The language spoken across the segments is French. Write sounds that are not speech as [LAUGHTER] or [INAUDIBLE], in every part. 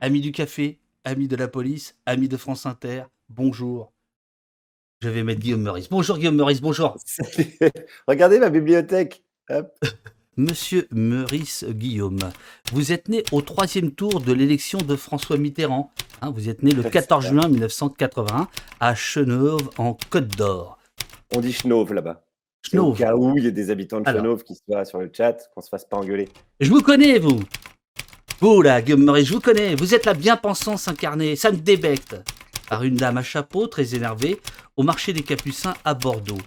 amis du café, amis de la police, amis de France Inter, bonjour. Je vais mettre Guillaume Meurice. Bonjour Guillaume Meurice, bonjour. [LAUGHS] Regardez ma bibliothèque. Hop. [LAUGHS] Monsieur Meurice Guillaume, vous êtes né au troisième tour de l'élection de François Mitterrand. Hein, vous êtes né le 14 juin 1981 à Chenauve, en Côte d'Or. On dit Chenauve là-bas. Au Chenauve. cas où il y a des habitants de Alors. Chenauve qui se voient sur le chat, qu'on se fasse pas engueuler. Je vous connais, vous. Vous, là, Guillaume je vous connais. Vous êtes la bien-pensance incarnée. Ça me débecte. Par une dame à chapeau, très énervée, au marché des Capucins à Bordeaux.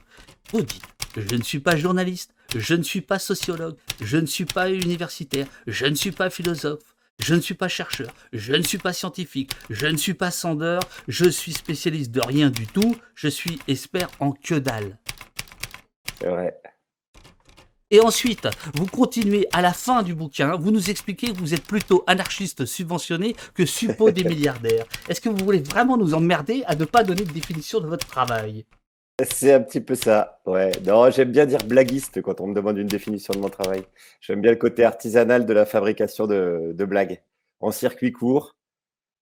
Vous dites Je ne suis pas journaliste, je ne suis pas sociologue, je ne suis pas universitaire, je ne suis pas philosophe, je ne suis pas chercheur, je ne suis pas scientifique, je ne suis pas sondeur, je suis spécialiste de rien du tout, je suis expert en que dalle. C'est vrai. Et ensuite, vous continuez à la fin du bouquin, vous nous expliquez que vous êtes plutôt anarchiste subventionné que suppôt des [LAUGHS] milliardaires. Est-ce que vous voulez vraiment nous emmerder à ne pas donner de définition de votre travail? C'est un petit peu ça. Ouais. Non, j'aime bien dire blaguiste quand on me demande une définition de mon travail. J'aime bien le côté artisanal de la fabrication de, de blagues. En circuit court.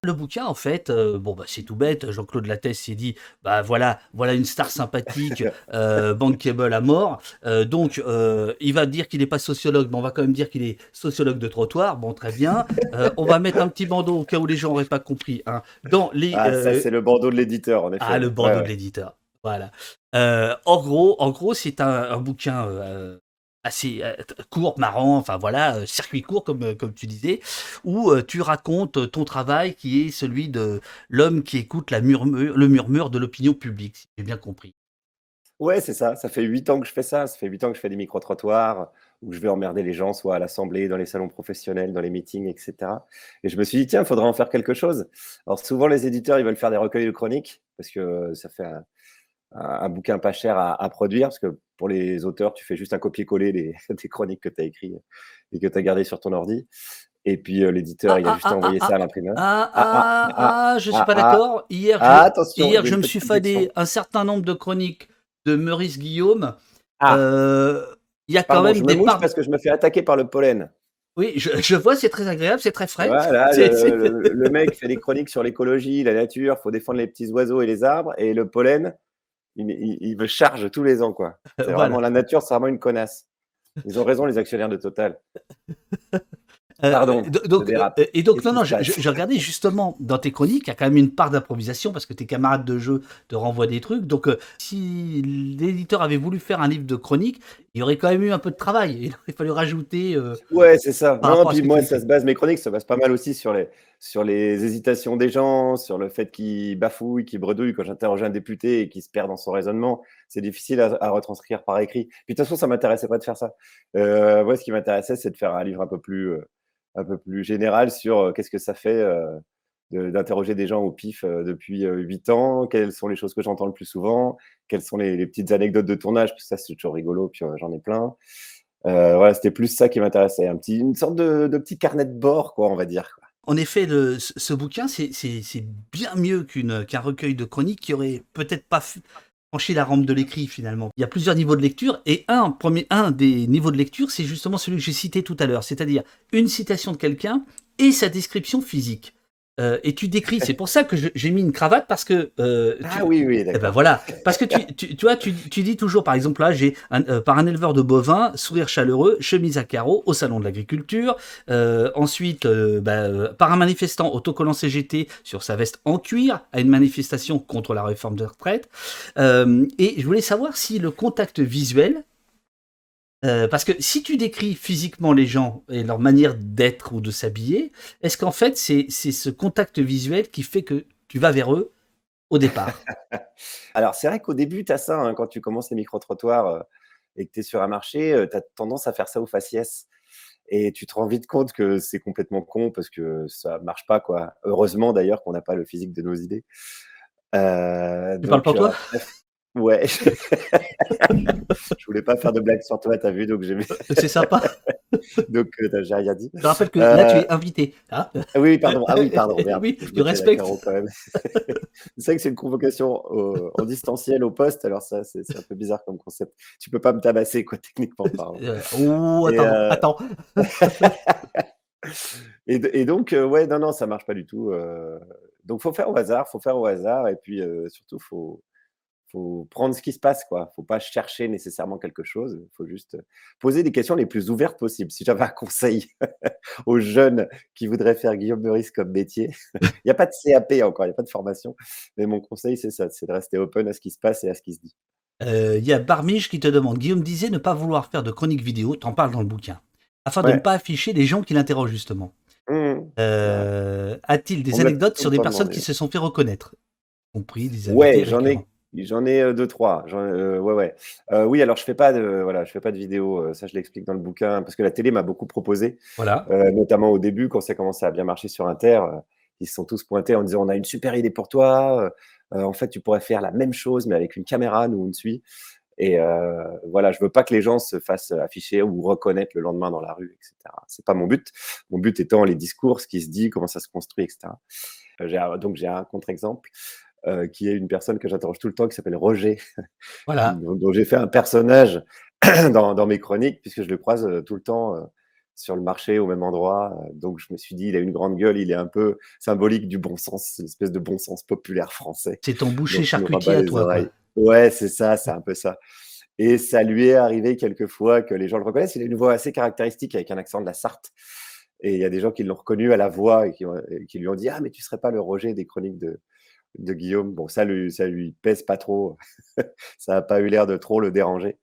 Le bouquin, en fait, euh, bon, bah, c'est tout bête. Jean-Claude Lattès s'est dit, bah voilà, voilà une star sympathique, [LAUGHS] euh, bankable à mort. Euh, donc, euh, il va dire qu'il n'est pas sociologue, mais on va quand même dire qu'il est sociologue de trottoir. Bon, très bien. On va mettre un petit bandeau au cas où les gens n'auraient pas compris. hein, dans les, Ah, ça, c'est le bandeau de l'éditeur, en effet. Ah, le bandeau Ouais, de l'éditeur. Voilà. En gros, en gros, c'est un, un bouquin assez euh, court, marrant, enfin voilà, euh, circuit court comme, euh, comme tu disais, où tu racontes ton travail qui est celui de l'homme qui écoute la murmure, le murmure de l'opinion publique, si j'ai bien compris. Ouais, c'est ça. Ça fait huit ans que je fais ça. Ça fait huit ans que je fais des micro-trottoirs où je vais emmerder les gens, soit à l'assemblée, dans les salons professionnels, dans les meetings, etc. Et je me suis dit, tiens, il faudrait en faire quelque chose. Alors, souvent, les éditeurs, ils veulent faire des recueils de chroniques parce que ça fait un- bouquin pas cher à, à produire. Parce que pour les auteurs, tu fais juste un copier-coller des, [LAUGHS] chroniques que tu as écrites et que tu as gardées sur ton ordi. Et puis, euh, l'éditeur, Ah, il a ah, juste ah, envoyé ah, ça à l'imprimeur. Ah, Ah, ah, je suis pas d'accord. Hier, je, il hier, je me suis fadé un certain nombre de chroniques de Maurice Guillaume. Euh, Il y a quand même je me des parts. parce que je me fais attaquer par le pollen. Oui, je, je vois, c'est très agréable, c'est très frais. Voilà, [LAUGHS] le, le- le mec fait des chroniques sur l'écologie, la nature, faut défendre les petits oiseaux et les arbres, et le pollen, il, il, il me charge tous les ans, quoi. [LAUGHS] C'est Voilà. vraiment la nature, c'est vraiment une connasse. Ils ont raison, les actionnaires de Total. [LAUGHS] Euh, Pardon, do- je donc, euh, et donc, non, non, je, je- passe? je regardais justement dans tes chroniques, il y a quand même une part d'improvisation parce que tes camarades de jeu te renvoient des trucs. Donc, euh, si l'éditeur avait voulu faire un livre de chroniques, il y aurait quand même eu un peu de travail. [LAUGHS] Il aurait fallu rajouter. euh, Ouais, c'est ça. Non, puis moi, ça se base, mes chroniques, ça se base pas mal aussi sur les, sur les hésitations des gens, sur le fait qu'ils bafouillent, qu'ils bredouillent. Quand j'interroge un député et qu'il se perd dans son raisonnement, c'est difficile à, retranscrire par écrit. Puis de toute façon, ça m'intéressait pas de faire ça. Euh, moi, ce qui m'intéressait, c'est de faire un livre un peu plus, euh, un peu plus général sur euh, qu'est-ce que ça fait d'interroger des gens au pif depuis huit ans, quelles sont les choses que j'entends le plus souvent, quelles sont les, petites anecdotes de tournage, parce que ça, c'est toujours rigolo, puis j'en ai plein. Voilà, c'était plus ça qui m'intéressait, un petit, une sorte de, de petit carnet de bord, quoi, on va dire. En effet, ce bouquin, c'est bien mieux qu'un recueil de chroniques qui aurait peut-être pas franchi la rampe de l'écrit finalement. Il y a plusieurs niveaux de lecture et un, premier, un des niveaux de lecture, c'est justement celui que j'ai cité tout à l'heure, c'est-à-dire une citation de quelqu'un et sa description physique. Euh, et tu décris, c'est pour ça que j'ai mis une cravate parce que euh, tu- Ah oui, oui, eh ben voilà, parce que tu, tu, tu vois, tu, tu dis toujours, par exemple, là, j'ai euh, par un éleveur de bovins, sourire chaleureux, chemise à carreaux au salon de l'agriculture. Ensuite, bah, par un manifestant autocollant CGT sur sa veste en cuir à une manifestation contre la réforme des retraites. Euh, et je voulais savoir si le contact visuel, euh, parce que si tu décris physiquement les gens et leur manière d'être ou de s'habiller, est-ce qu'en fait c'est ce contact visuel qui fait que tu vas vers eux au départ? [LAUGHS] Alors, c'est vrai qu'au début, tu as ça, hein, quand tu commences les micro-trottoirs euh, et que tu es sur un marché, tu as tendance à faire ça au faciès. Et tu te rends vite compte que c'est complètement con parce que ça marche pas, quoi. Heureusement d'ailleurs qu'on n'a pas le physique de nos idées. Euh, Tu parles pour euh, toi. Ouais. [LAUGHS] je voulais pas faire de blague sur toi, t'as vu, donc j'ai C'est sympa. [LAUGHS] donc euh, j'ai rien dit. Je rappelle que là, tu Euh, es invité. hein. Oui, pardon. Ah oui, pardon. [LAUGHS] Merde. Oui, Je même. c'est vrai que c'est une convocation au- en distanciel au poste, alors ça, c'est un peu bizarre comme concept. Tu peux pas me tabasser, quoi, techniquement parlant. Euh, oh, attends, euh, attends. Et, et donc, euh, ouais, non, non, ça marche pas du tout. euh. donc, faut faire au hasard, faut faire au hasard, et puis euh, surtout, faut, faut prendre ce qui se passe, quoi. Faut pas chercher nécessairement quelque chose. Faut juste poser des questions les plus ouvertes possibles. Si j'avais un [LAUGHS] conseil aux jeunes qui voudraient faire Guillaume Meurice comme métier, [LAUGHS] il n'y a pas de CAP encore, il n'y a pas de formation. Mais mon conseil, c'est ça, c'est de rester open à ce qui se passe et à ce qui se dit. Euh, Il y a Barmiche qui te demande Guillaume disait ne pas vouloir faire de chronique vidéo, t'en parles dans le bouquin, afin de ne pas afficher les gens qui l'interrogent justement. Mmh. Euh, A-t-il des On anecdotes sur des personnes demandé. qui se sont fait reconnaître? Compris des Ouais, j'en ai. J'en ai euh, deux, trois. Euh, ouais, ouais. Euh, oui, alors je fais pas de, voilà, je fais pas de vidéo. Ça, je l'explique dans le bouquin parce que la télé m'a beaucoup proposé, Voilà. euh, notamment au début quand ça commençait à bien marcher sur Inter. ils se sont tous pointés en disant on a une super idée pour toi. en fait, tu pourrais faire la même chose mais avec une caméra, nous on te suit. Et voilà, je veux pas que les gens se fassent afficher ou reconnaître le lendemain dans la rue, etc. C'est pas mon but. Mon but étant les discours, ce qui se dit, comment ça se construit, etc. Donc j'ai un contre-exemple euh, qui est une personne que j'interroge tout le temps qui s'appelle Roger, Voilà. [LAUGHS] dont, dont j'ai fait un personnage [CLEARS THROAT] dans, dans mes chroniques puisque je le croise euh, tout le temps euh, sur le marché au même endroit. Donc je me suis dit, il a une grande gueule, il est un peu symbolique du bon sens, une espèce de bon sens populaire français. C'est ton boucher Donc, charcutier à toi. quoi. Ouais, c'est ça, c'est un peu ça. Et ça lui est arrivé quelquefois que les gens le reconnaissent. Il a une voix assez caractéristique avec un accent de la Sarthe. Et il y a des gens qui l'ont reconnu à la voix et qui, qui lui ont dit Ah, mais tu serais pas le Roger des chroniques de, de Guillaume. Bon, ça lui, ça lui pèse pas trop. [LAUGHS] ça n'a pas eu l'air de trop le déranger.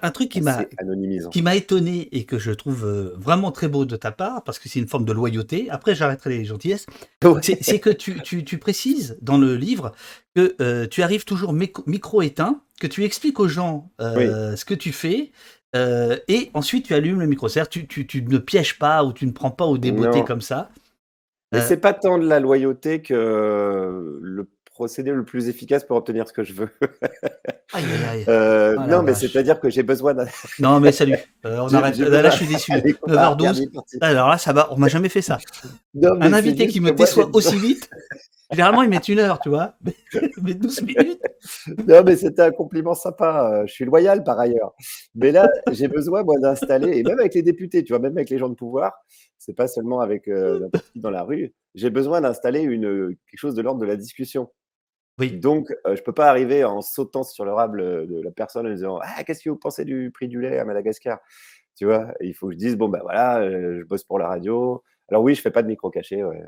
Un truc qui m'a C'est qui m'a étonné et que je trouve euh, vraiment très beau de ta part, parce que c'est une forme de loyauté, après j'arrêterai les gentillesses, [LAUGHS] Ouais. c'est c'est que tu, tu, tu précises dans le livre que euh, tu arrives toujours méco- micro-éteint, que tu expliques aux gens euh, ce que tu fais, euh, et ensuite tu allumes le micro. C'est-à-dire tu, tu, tu ne pièges pas ou tu ne prends pas au débeauté Non. comme ça. Mais c'est pas tant de la loyauté que le procédé le plus efficace pour obtenir ce que je veux. Aïe, aïe, aïe. Euh, Ah non, mais c'est-à-dire que j'ai besoin d'un. Non mais salut, [LAUGHS] Euh, on arrête. Là, je suis déçu. Allez, on va regarder 9h12. les parties. Alors là, ça va, on m'a jamais fait ça. [LAUGHS] Non, Un invité qui me déçoit aussi vite, généralement ils mettent une heure, tu vois. Mais [LAUGHS] 12 minutes. Non, mais c'était un compliment sympa. Je suis loyal par ailleurs. Mais là, j'ai besoin, moi, d'installer, et même avec les députés, tu vois, même avec les gens de pouvoir, c'est pas seulement avec euh, qui dans la rue, j'ai besoin d'installer une, quelque chose de l'ordre de la discussion. Oui. Donc, euh, je peux pas arriver en sautant sur le rable de la personne en disant Ah, qu'est-ce que vous pensez du prix du lait à Madagascar? Tu vois, il faut que je dise Bon, ben voilà, euh, je bosse pour la radio. Alors, oui, je fais pas de micro caché. ouais.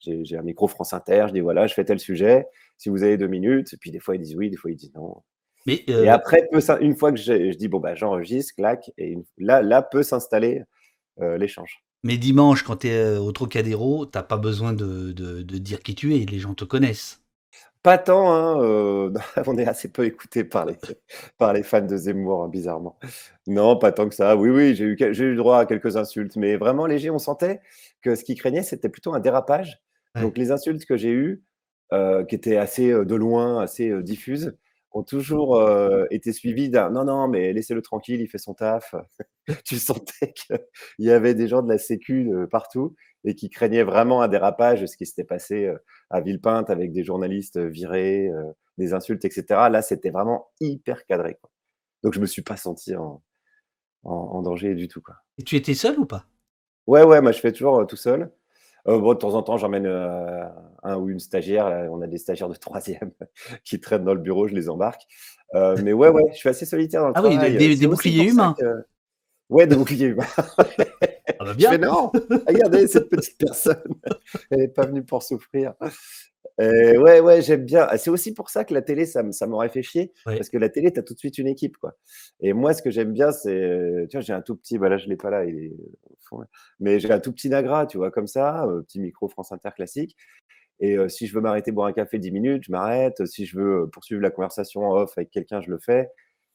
J'ai un micro France Inter. Je dis Voilà, je fais tel sujet. Si vous avez deux minutes. Et puis, des fois, ils disent oui, des fois, ils disent non. Mais Et euh, après, peut une fois que j'ai- je dis Bon, ben j'enregistre, clac, et là, là peut s'installer euh, l'échange. Mais dimanche, quand tu es au Trocadéro, t'as pas besoin de, de, de dire qui tu es, les gens te connaissent. Pas tant, hein, euh, [LAUGHS] on est assez peu écouté par les, par les fans de Zemmour, hein, bizarrement. Non, pas tant que ça. Oui, oui, j'ai eu, j'ai eu droit à quelques insultes, mais vraiment léger. On sentait que ce qui craignait, c'était plutôt un dérapage. Ouais. Donc, les insultes que j'ai eues, euh, qui étaient assez euh, de loin, assez euh, diffuses, ont toujours euh, été suivies d'un non, non, mais laissez-le tranquille, il fait son taf. [LAUGHS] tu sentais qu'il y avait des gens de la Sécu euh, partout et qui craignaient vraiment un dérapage, ce qui s'était passé euh, à Villepinte avec des journalistes virés, euh, des insultes, etc. Là, c'était vraiment hyper cadré. quoi. Donc, je me suis pas senti en, en, en danger du tout. Quoi. Et tu étais seul ou pas? Ouais, ouais, moi, je fais toujours euh, tout seul. Euh, bon, de temps en temps, j'emmène euh, un ou une stagiaire. Là, on a des stagiaires de troisième [LAUGHS] qui traînent dans le bureau, je les embarque. Euh, mais ouais, ouais, je suis assez solitaire dans le Ah oui, travail. des- des C'est aussi boucliers humains. que- Ouais, des boucliers humains. [LAUGHS] Ah bah bien. non, regardez cette petite personne, [LAUGHS] elle n'est pas venue pour souffrir. Euh, ouais, ouais, j'aime bien. Ah, C'est aussi pour ça que la télé, ça, m'aurait fait chier, parce que la télé, tu as tout de suite une équipe, quoi. Et moi, ce que j'aime bien, c'est, euh, tu vois, j'ai un tout petit, bah là, je l'ai pas là, il est au fond, là. mais j'ai un tout petit Nagra, tu vois, comme ça, euh, petit micro France Inter classique. Et euh, si je veux m'arrêter boire un café 10 minutes, je m'arrête. Si je veux euh, poursuivre la conversation en off avec quelqu'un, je le fais.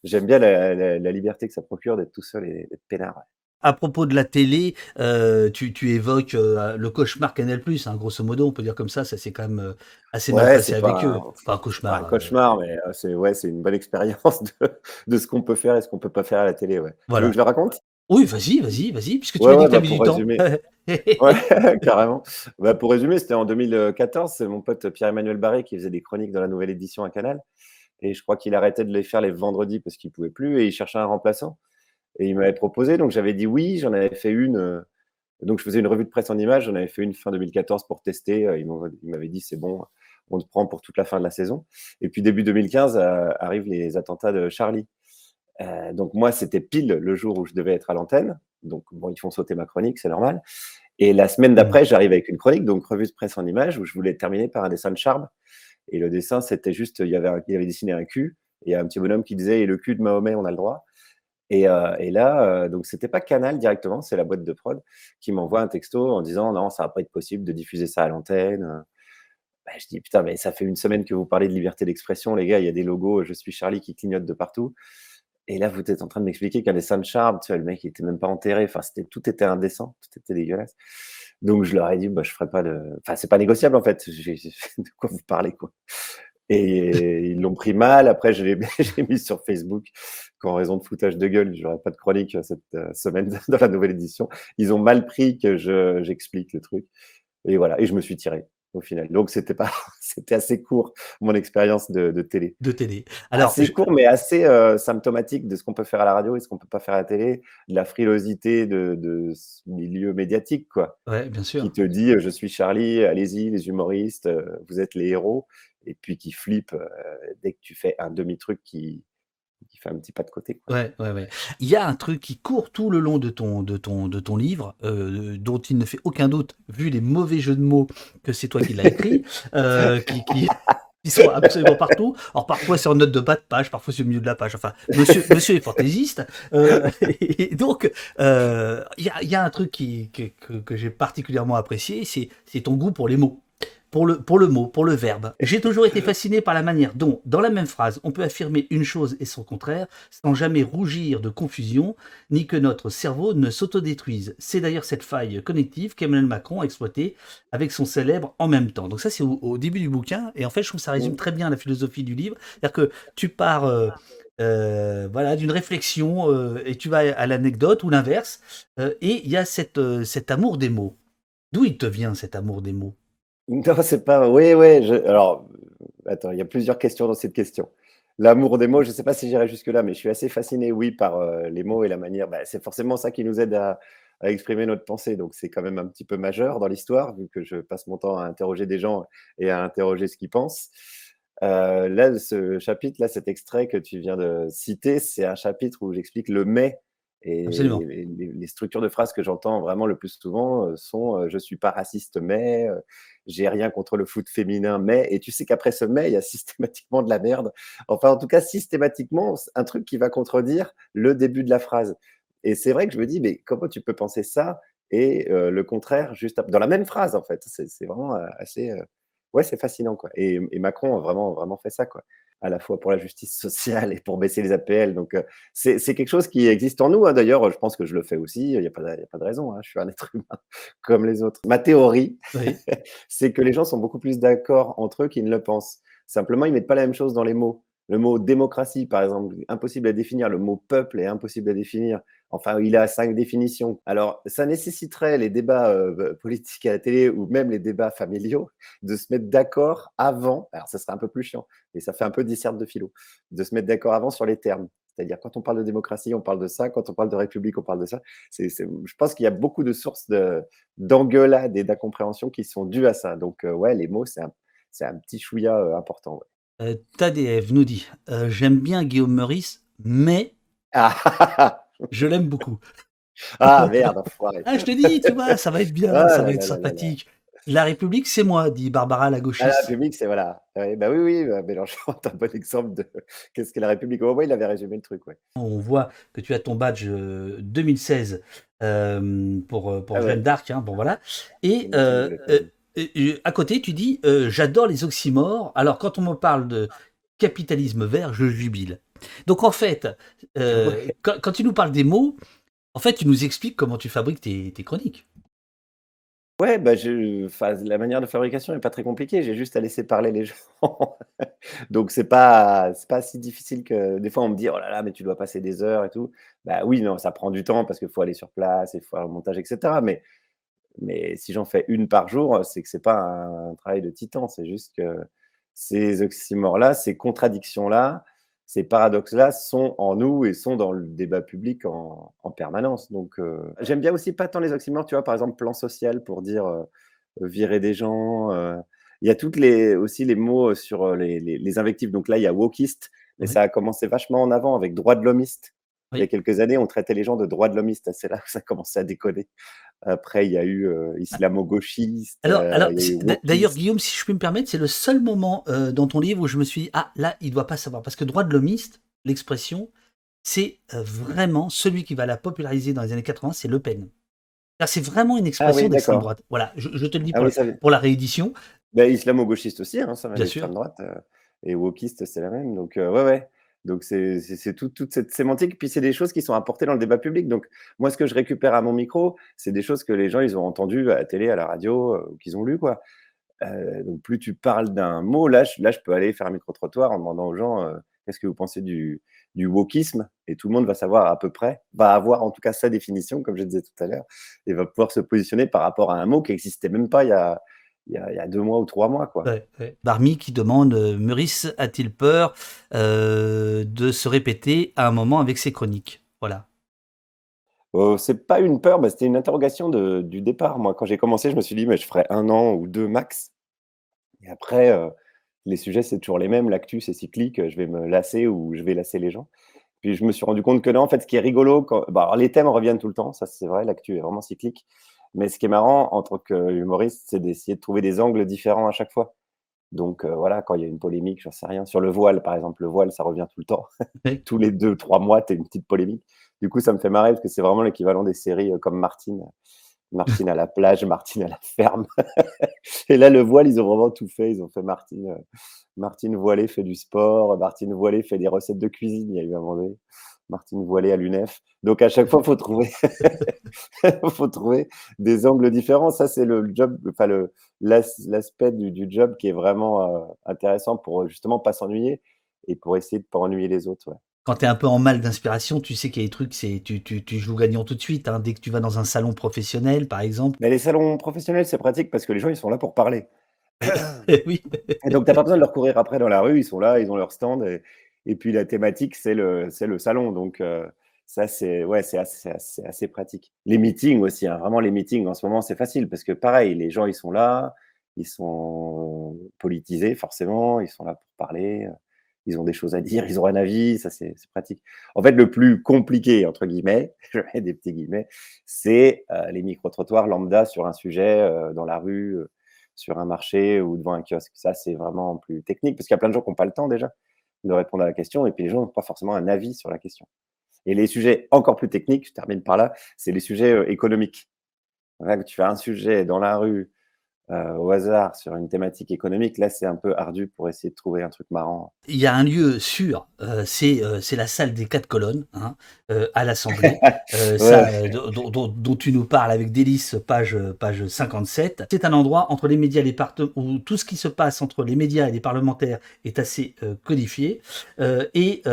J'aime bien la, la- la liberté que ça procure d'être tout seul et d'être peinard. À propos de la télé, euh, tu, tu évoques euh, le cauchemar Canal+, hein, grosso modo, on peut dire comme ça, ça s'est quand même assez mal Ouais, passé c'est avec pas eux. Enfin, un Pas cauchemar. un cauchemar, mais c'est ouais, c'est une bonne [LAUGHS] expérience de, de ce qu'on peut faire et ce qu'on peut pas faire à la télé. Ouais. Voilà. que je le raconte? Oui, vas-y, vas-y, vas-y, puisque tu Ouais, m'as dit ouais, que bah, du pour temps. [LAUGHS] Ouais, [LAUGHS] carrément. Bah, pour résumer, c'était en 2014. C'est mon pote Pierre-Emmanuel Barré qui faisait des chroniques dans la nouvelle édition à Canal. Et je crois qu'il arrêtait de les faire les vendredis parce qu'il pouvait plus et il cherchait un remplaçant. Et il m'avait proposé, donc j'avais dit oui. J'en avais fait une euh, Donc, je faisais une revue de presse en images. J'en avais fait une fin 2014 pour tester. Ils m'avaient dit c'est bon, on te prend pour toute la fin de la saison. Et puis, début 2015, arrivent les attentats de Charlie. Donc, moi, c'était pile le jour où je devais être à l'antenne. Donc, bon, ils font sauter ma chronique, c'est normal. Et la semaine d'après, mmh. j'arrive avec une chronique, donc revue de presse en images, où je voulais terminer par un dessin de Charb. Et le dessin, c'était juste, il y avait, il avait dessiné un cul, et il y a un petit bonhomme qui disait, et le cul de Mahomet, on a le droit. Et, euh, et là, euh, donc c'était pas Canal directement, c'est la boîte de prod qui m'envoie un texto en disant non, ça va pas être possible de diffuser ça à l'antenne. Bah, je dis putain, mais ça fait une semaine que vous parlez de liberté d'expression, les gars, il y a des logos, je suis Charlie qui clignotent de partout. Et là, vous êtes en train de m'expliquer qu'un dessin de Charb, tu vois, le mec, il était même pas enterré. Enfin, tout était indécent, tout était dégueulasse. Donc, je leur ai dit, bah, je ferai pas de. Enfin, c'est pas négociable, en fait. [LAUGHS] de quoi vous parlez, quoi. Et ils l'ont pris mal. Après, je l'ai [LAUGHS] mis sur Facebook qu'en raison de foutage de gueule, j'aurais pas de chronique cette euh, semaine [LAUGHS] dans la nouvelle édition. Ils ont mal pris que j'explique le truc. Et voilà. Et je me suis tiré au final. Donc c'était pas, [LAUGHS] c'était assez court mon expérience de, télé. De télé. Alors c'est court, mais assez euh, symptomatique de ce qu'on peut faire à la radio et ce qu'on peut pas faire à la télé, de la frilosité de, ce milieu médiatique, quoi. Ouais, bien sûr. Qui te dit, je suis Charlie, allez-y, les humoristes, euh, vous êtes les héros, et puis qui flippe euh, dès que tu fais un demi truc qui un petit pas de côté. Ouais, ouais, ouais. Il y a un truc qui court tout le long de ton, de ton, de ton livre, euh, dont il ne fait aucun doute, vu les mauvais jeux de mots que c'est toi qui l'as écrit, [LAUGHS] euh, qui, qui, sont absolument partout. Alors parfois c'est en note de bas de page, parfois c'est au milieu de la page. Enfin, monsieur, monsieur est fantaisiste. Euh, et donc, il y, a, y, a, un truc qui, que, que j'ai particulièrement apprécié, c'est ton goût pour les mots pour le, pour le mot, pour le verbe. J'ai toujours été fasciné par la manière dont, dans la même phrase, on peut affirmer une chose et son contraire, sans jamais rougir de confusion, ni que notre cerveau ne s'autodétruise. C'est d'ailleurs cette faille connective qu'Emmanuel Macron a exploitée avec son célèbre en même temps. Donc ça, c'est au, début du bouquin, et en fait, je trouve que ça résume très bien la philosophie du livre. C'est-à-dire que tu pars... Euh, euh, voilà, d'une réflexion euh, et tu vas à l'anecdote ou l'inverse. et il y a cette, cet amour des mots. D'où il te vient cet amour des mots? [LAUGHS] non, c'est pas. Oui, oui. Alors, attends, il y a plusieurs questions dans cette question. L'amour des mots, je ne sais pas si j'irai jusque-là, mais je suis assez fasciné, oui, par euh, les mots et la manière. Bah, c'est forcément ça qui nous aide à, exprimer notre pensée. Donc, c'est quand même un petit peu majeur dans l'histoire, vu que je passe mon temps à interroger des gens et à interroger ce qu'ils pensent. Euh, là, ce chapitre, là, cet extrait que tu viens de citer, c'est un chapitre où j'explique le mais et les, structures de phrases que j'entends vraiment le plus souvent euh, sont euh, je suis pas raciste mais euh, j'ai rien contre le foot féminin mais et tu sais qu'après ce mais il y a [LAUGHS] systématiquement de la merde. Enfin en tout cas systématiquement un truc qui va contredire le début de la phrase. Et c'est vrai que je me dis mais comment tu peux penser ça et le contraire juste dans la même phrase en fait. C'est vraiment assez ouais c'est fascinant quoi. Et, et, Macron a vraiment vraiment fait ça quoi à la fois pour la justice sociale et pour baisser les APL. Donc, euh, c'est quelque chose qui existe en nous. Hein. D'ailleurs, je pense que je le fais aussi. Il n'y a, pas de raison. Hein. Je suis un être [LAUGHS] humain comme les autres. Ma théorie, [LAUGHS] c'est que les gens sont beaucoup plus d'accord entre eux qu'ils ne le pensent. Simplement, ils ne mettent pas la même chose dans les mots. Le mot démocratie, par exemple, impossible à définir. Le mot peuple est impossible à définir. Enfin, il a cinq définitions. Alors, ça nécessiterait les débats euh, politiques à la télé ou même les débats familiaux de se mettre d'accord avant. Alors, ça serait un peu plus chiant, mais ça fait un peu disserte de philo. De se mettre d'accord avant sur les termes. C'est-à-dire, quand on parle de démocratie, on parle de ça. Quand on parle de république, on parle de ça. je pense qu'il y a beaucoup de sources d'engueulade et d'incompréhension qui sont dues à ça. Donc, euh, ouais, les mots, c'est un, petit chouïa euh, important. Euh, Tadef nous dit euh, J'aime bien Guillaume Meurice, mais ah. je l'aime beaucoup. Ah merde, ah, je te dis, tu vois, ça va être bien, ah ça va être sympathique. la République, c'est moi, dit Barbara la gauchiste. la République, c'est voilà. bah oui, oui, bah, Mélenchon [LAUGHS] est un bon exemple de qu'est-ce qu'est la République. Au moins, il avait résumé le truc. Ouais. On voit que tu as ton badge 2016 euh, pour, pour Jeanne d'Arc. Hein, bon, voilà. Et à côté, tu dis euh, j'adore les oxymores. Alors, quand on me parle de capitalisme vert, je jubile. Donc, en fait, euh, [LAUGHS] quand, tu nous parles des mots, en fait, tu nous expliques comment tu fabriques tes, chroniques. Ouais, bah je, la manière de fabrication n'est pas très compliquée. J'ai juste à laisser parler les gens. [LAUGHS] Donc, c'est pas, pas si difficile que. Des fois, on me dit oh là là, mais tu dois passer des heures et tout. Bah oui, non, ça prend du temps parce qu'il faut aller sur place, il faut faire le montage, etc. Mais mais si j'en fais une par jour, c'est que c'est pas un, travail de titan. C'est juste que ces oxymores-là, ces contradictions-là, ces paradoxes-là sont en nous et sont dans le débat public en, permanence. Donc, euh, j'aime bien aussi pas tant les oxymores, tu vois, par exemple, plan social pour dire euh, virer des gens. Euh. il y a toutes les, aussi les mots sur les, les, invectives. Donc là, il y a wokiste, mais ça a commencé vachement en avant avec droit de l'homiste. Il y a quelques années, on traitait les gens de droit de l'homiste. C'est là que ça commençait à déconner. Après, il y a eu euh, islamo-gauchiste. Alors, euh, d'ailleurs, Guillaume, si je puis me permettre, c'est le seul moment euh, dans ton livre où je me suis dit, ah, là, il ne doit pas savoir. Parce que droit de l'homiste, l'expression, c'est vraiment celui qui va la populariser dans les années 80, c'est Le Pen. C'est vraiment une ah expression d'extrême droite. Voilà, je, te le dis ah pour, la réédition. Ben, islamo-gauchiste aussi, hein, ça va d'extrême droite. et wokiste, c'est la même. Donc, ouais, ouais. Donc, c'est toute cette sémantique. Puis, c'est des choses qui sont apportées dans le débat public. Donc, moi, ce que je récupère à mon micro, c'est des choses que les gens, ils ont entendues à la télé, à la radio, euh, ou qu'ils ont lues, quoi. Euh, donc, plus tu parles d'un mot, là je, peux aller faire un micro-trottoir en demandant aux gens euh, qu'est-ce que vous pensez du, du wokisme? Et tout le monde va savoir à peu près, va avoir en tout cas sa définition, comme je disais tout à l'heure, et va pouvoir se positionner par rapport à un mot qui n'existait même pas il y a, il y, a, deux mois ou trois mois. Quoi. Barmy qui demande euh, Meurice a-t-il peur euh, de se répéter à un moment avec ses chroniques? Voilà. Euh, c'est pas une peur, c'était une interrogation de, du départ. Moi, quand j'ai commencé, je me suis dit, mais je ferai un an ou deux max. Et après, euh, les sujets, c'est toujours les mêmes. L'actu, c'est cyclique. Je vais me lasser ou je vais lasser les gens. Puis je me suis rendu compte que non, en fait, ce qui est rigolo, quand... Bah, les thèmes reviennent tout le temps, ça c'est vrai, l'actu est vraiment cyclique. Mais ce qui est marrant en tant qu'humoriste, c'est d'essayer de trouver des angles différents à chaque fois. Donc euh, voilà, quand il y a une polémique, j'en sais rien. Sur le voile, par exemple, le voile, ça revient tout le temps. [LAUGHS] Tous les deux, trois mois, tu as une petite polémique. Du coup, ça me fait marrer parce que c'est vraiment l'équivalent des séries euh, comme Martine. Martine à la plage, Martine à la ferme. [LAUGHS] et là, le voile, ils ont vraiment tout fait. Ils ont fait Martine, euh, Martine Voilée fait du sport, Martine Voilée fait des recettes de cuisine. Il y a eu un moment donné. Martine Voilée à l'UNEF. Donc à chaque fois, il faut trouver, [LAUGHS] faut trouver des angles différents. Ça, c'est le job, enfin le l'aspect du, job qui est vraiment euh, intéressant pour justement pas s'ennuyer et pour essayer de pas ennuyer les autres. Quand tu es un peu en mal d'inspiration, tu sais qu'il y a des trucs, c'est tu, tu, tu, joues gagnant tout de suite. Hein. Dès que tu vas dans un salon professionnel, par exemple. Mais les salons professionnels, c'est pratique parce que les gens, ils sont là pour parler. [LAUGHS] oui. Et donc, tu n'as pas besoin de leur courir après dans la rue. Ils sont là, ils ont leur stand. Et, et puis la thématique, c'est le, le salon. Donc euh, ça, c'est ouais, c'est assez, pratique. Les meetings aussi, hein, vraiment les meetings en ce moment, c'est facile parce que pareil, les gens, ils sont là, ils sont politisés forcément, ils sont là pour parler, ils ont des choses à dire, ils ont un avis, ça c'est pratique. En fait, le plus compliqué, entre guillemets, [LAUGHS] je mets des petits guillemets, c'est euh, les micro-trottoirs lambda sur un sujet euh, dans la rue, sur un marché ou devant un kiosque. Ça, c'est vraiment plus technique parce qu'il y a plein de gens qui n'ont pas le temps déjà de répondre à la question, et puis les gens n'ont pas forcément un avis sur la question. Et les sujets encore plus techniques, je termine par là, c'est les sujets euh, économiques. tu as un sujet dans la rue euh, au hasard sur une thématique économique, là c'est un peu ardu pour essayer de trouver un truc marrant. Il y a un lieu sûr, euh, euh, c'est la salle des quatre colonnes hein, à l'Assemblée, [LAUGHS] dont, tu nous parles avec délice, page, page 57. C'est un endroit entre les médias et les où tout ce qui se passe entre les médias et les parlementaires est assez codifié. et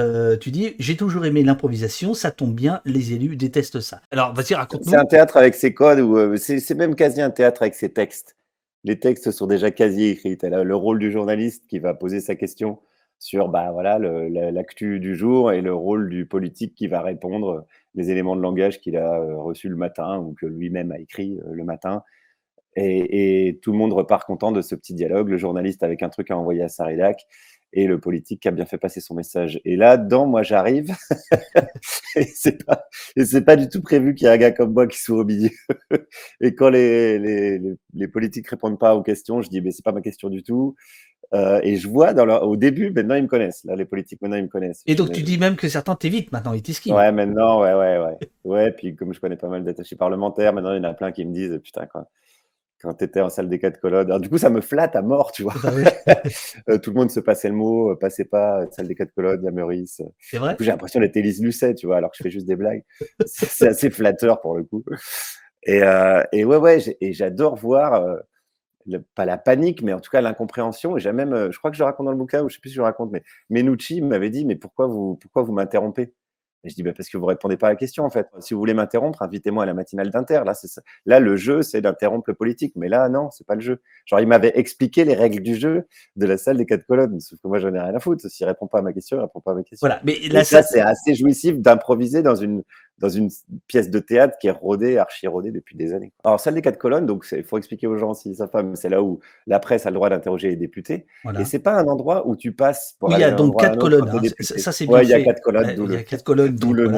tu dis, j'ai toujours aimé l'improvisation, ça tombe bien, les élus détestent ça. Alors vas-y, raconte-nous. C'est un théâtre avec ses codes, ou c'est même quasi un théâtre avec ses textes les textes sont déjà quasi écrits. Tu le rôle du journaliste qui va poser sa question sur bah, voilà, l'actu du jour et le rôle du politique qui va répondre les éléments de langage qu'il a euh, reçus le matin ou que lui-même a écrit euh, le matin. Et, tout le monde repart content de ce petit dialogue, le journaliste avec un truc à envoyer à sa et le politique qui a bien fait passer son message. Et là-dedans, moi, j'arrive, [LAUGHS] et c'est pas, pas du tout prévu qu'il y ait un gars comme moi qui soit au milieu. [LAUGHS] et quand les, les, les, politiques répondent pas aux questions, je dis, mais c'est pas ma question du tout. Euh, et je vois dans au début, maintenant ils me connaissent. Là, les politiques maintenant ils me connaissent. Et donc tu dis même que certains t'évitent maintenant, ils t'esquivent. Ouais, maintenant, ouais, ouais, ouais. Ouais, puis comme je connais pas mal d'attachés parlementaires, maintenant il y en a plein qui me disent, putain, quoi quand tu étais en salle des quatre colonnes. du coup, ça me flatte à mort, tu vois. Ah [LAUGHS] euh, tout le monde se passait le mot, euh, passez pas, euh, salle des quatre colonnes, il y a Meurice. C'est vrai? J'ai l'impression d'être Élise Lucet, tu vois, alors que je fais juste des blagues. [LAUGHS] C'est assez flatteur pour le coup. Et, et ouais, ouais, et j'adore voir, pas la panique, mais en tout cas l'incompréhension. Et j'ai même, je crois que je raconte dans le bouquin, ou je sais plus si je raconte, mais Menucci m'avait dit, mais pourquoi vous, pourquoi vous m'interrompez? Et je dis, bah, parce que vous répondez pas à la question, en fait. Si vous voulez m'interrompre, invitez-moi à la matinale d'Inter. Là, c'est Là, le jeu, c'est d'interrompre le politique. Mais là, non, c'est pas le jeu. Genre, il m'avait expliqué les règles du jeu de la salle des quatre colonnes. Sauf que moi, j'en ai rien à foutre. S'il répond pas à ma question, il répond pas à ma question. Voilà. Mais là, ça, c'est assez jouissif d'improviser dans une, dans une pièce de théâtre qui est rodée, archi-rodée depuis des années. Alors, salle des quatre colonnes, donc il faut expliquer aux gens si ça savent c'est là où la presse a le droit d'interroger les députés. Et c'est pas un endroit où tu passes pour. Oui, il y a donc quatre colonnes. Hein. Ça, c'est bien ouais, Il y a quatre colonnes. il y a quatre colonnes. D'où le.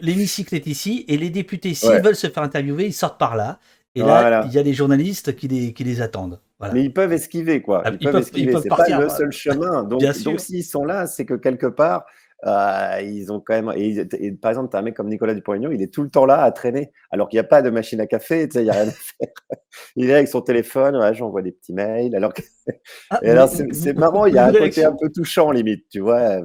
L'hémicycle est ici et les députés, s'ils veulent se faire interviewer, ils sortent par là. Et là, il y a des journalistes qui les, qui les attendent. Mais ils peuvent esquiver, quoi. Ah, ils, peuvent, esquiver. C'est pas le seul chemin. [LAUGHS] Donc s'ils sont là, c'est que quelque part, euh, ils ont quand même. Et, par exemple, tu as un mec comme Nicolas Dupont-Aignan, il est tout le temps là à traîner, alors qu'il n'y a pas de machine à café, il n'y a rien à [LAUGHS] faire. il est avec son téléphone, ouais, j'envoie des petits mails. Alors, ah, et alors c'est marrant, il y a un côté un peu touchant, limite, tu vois.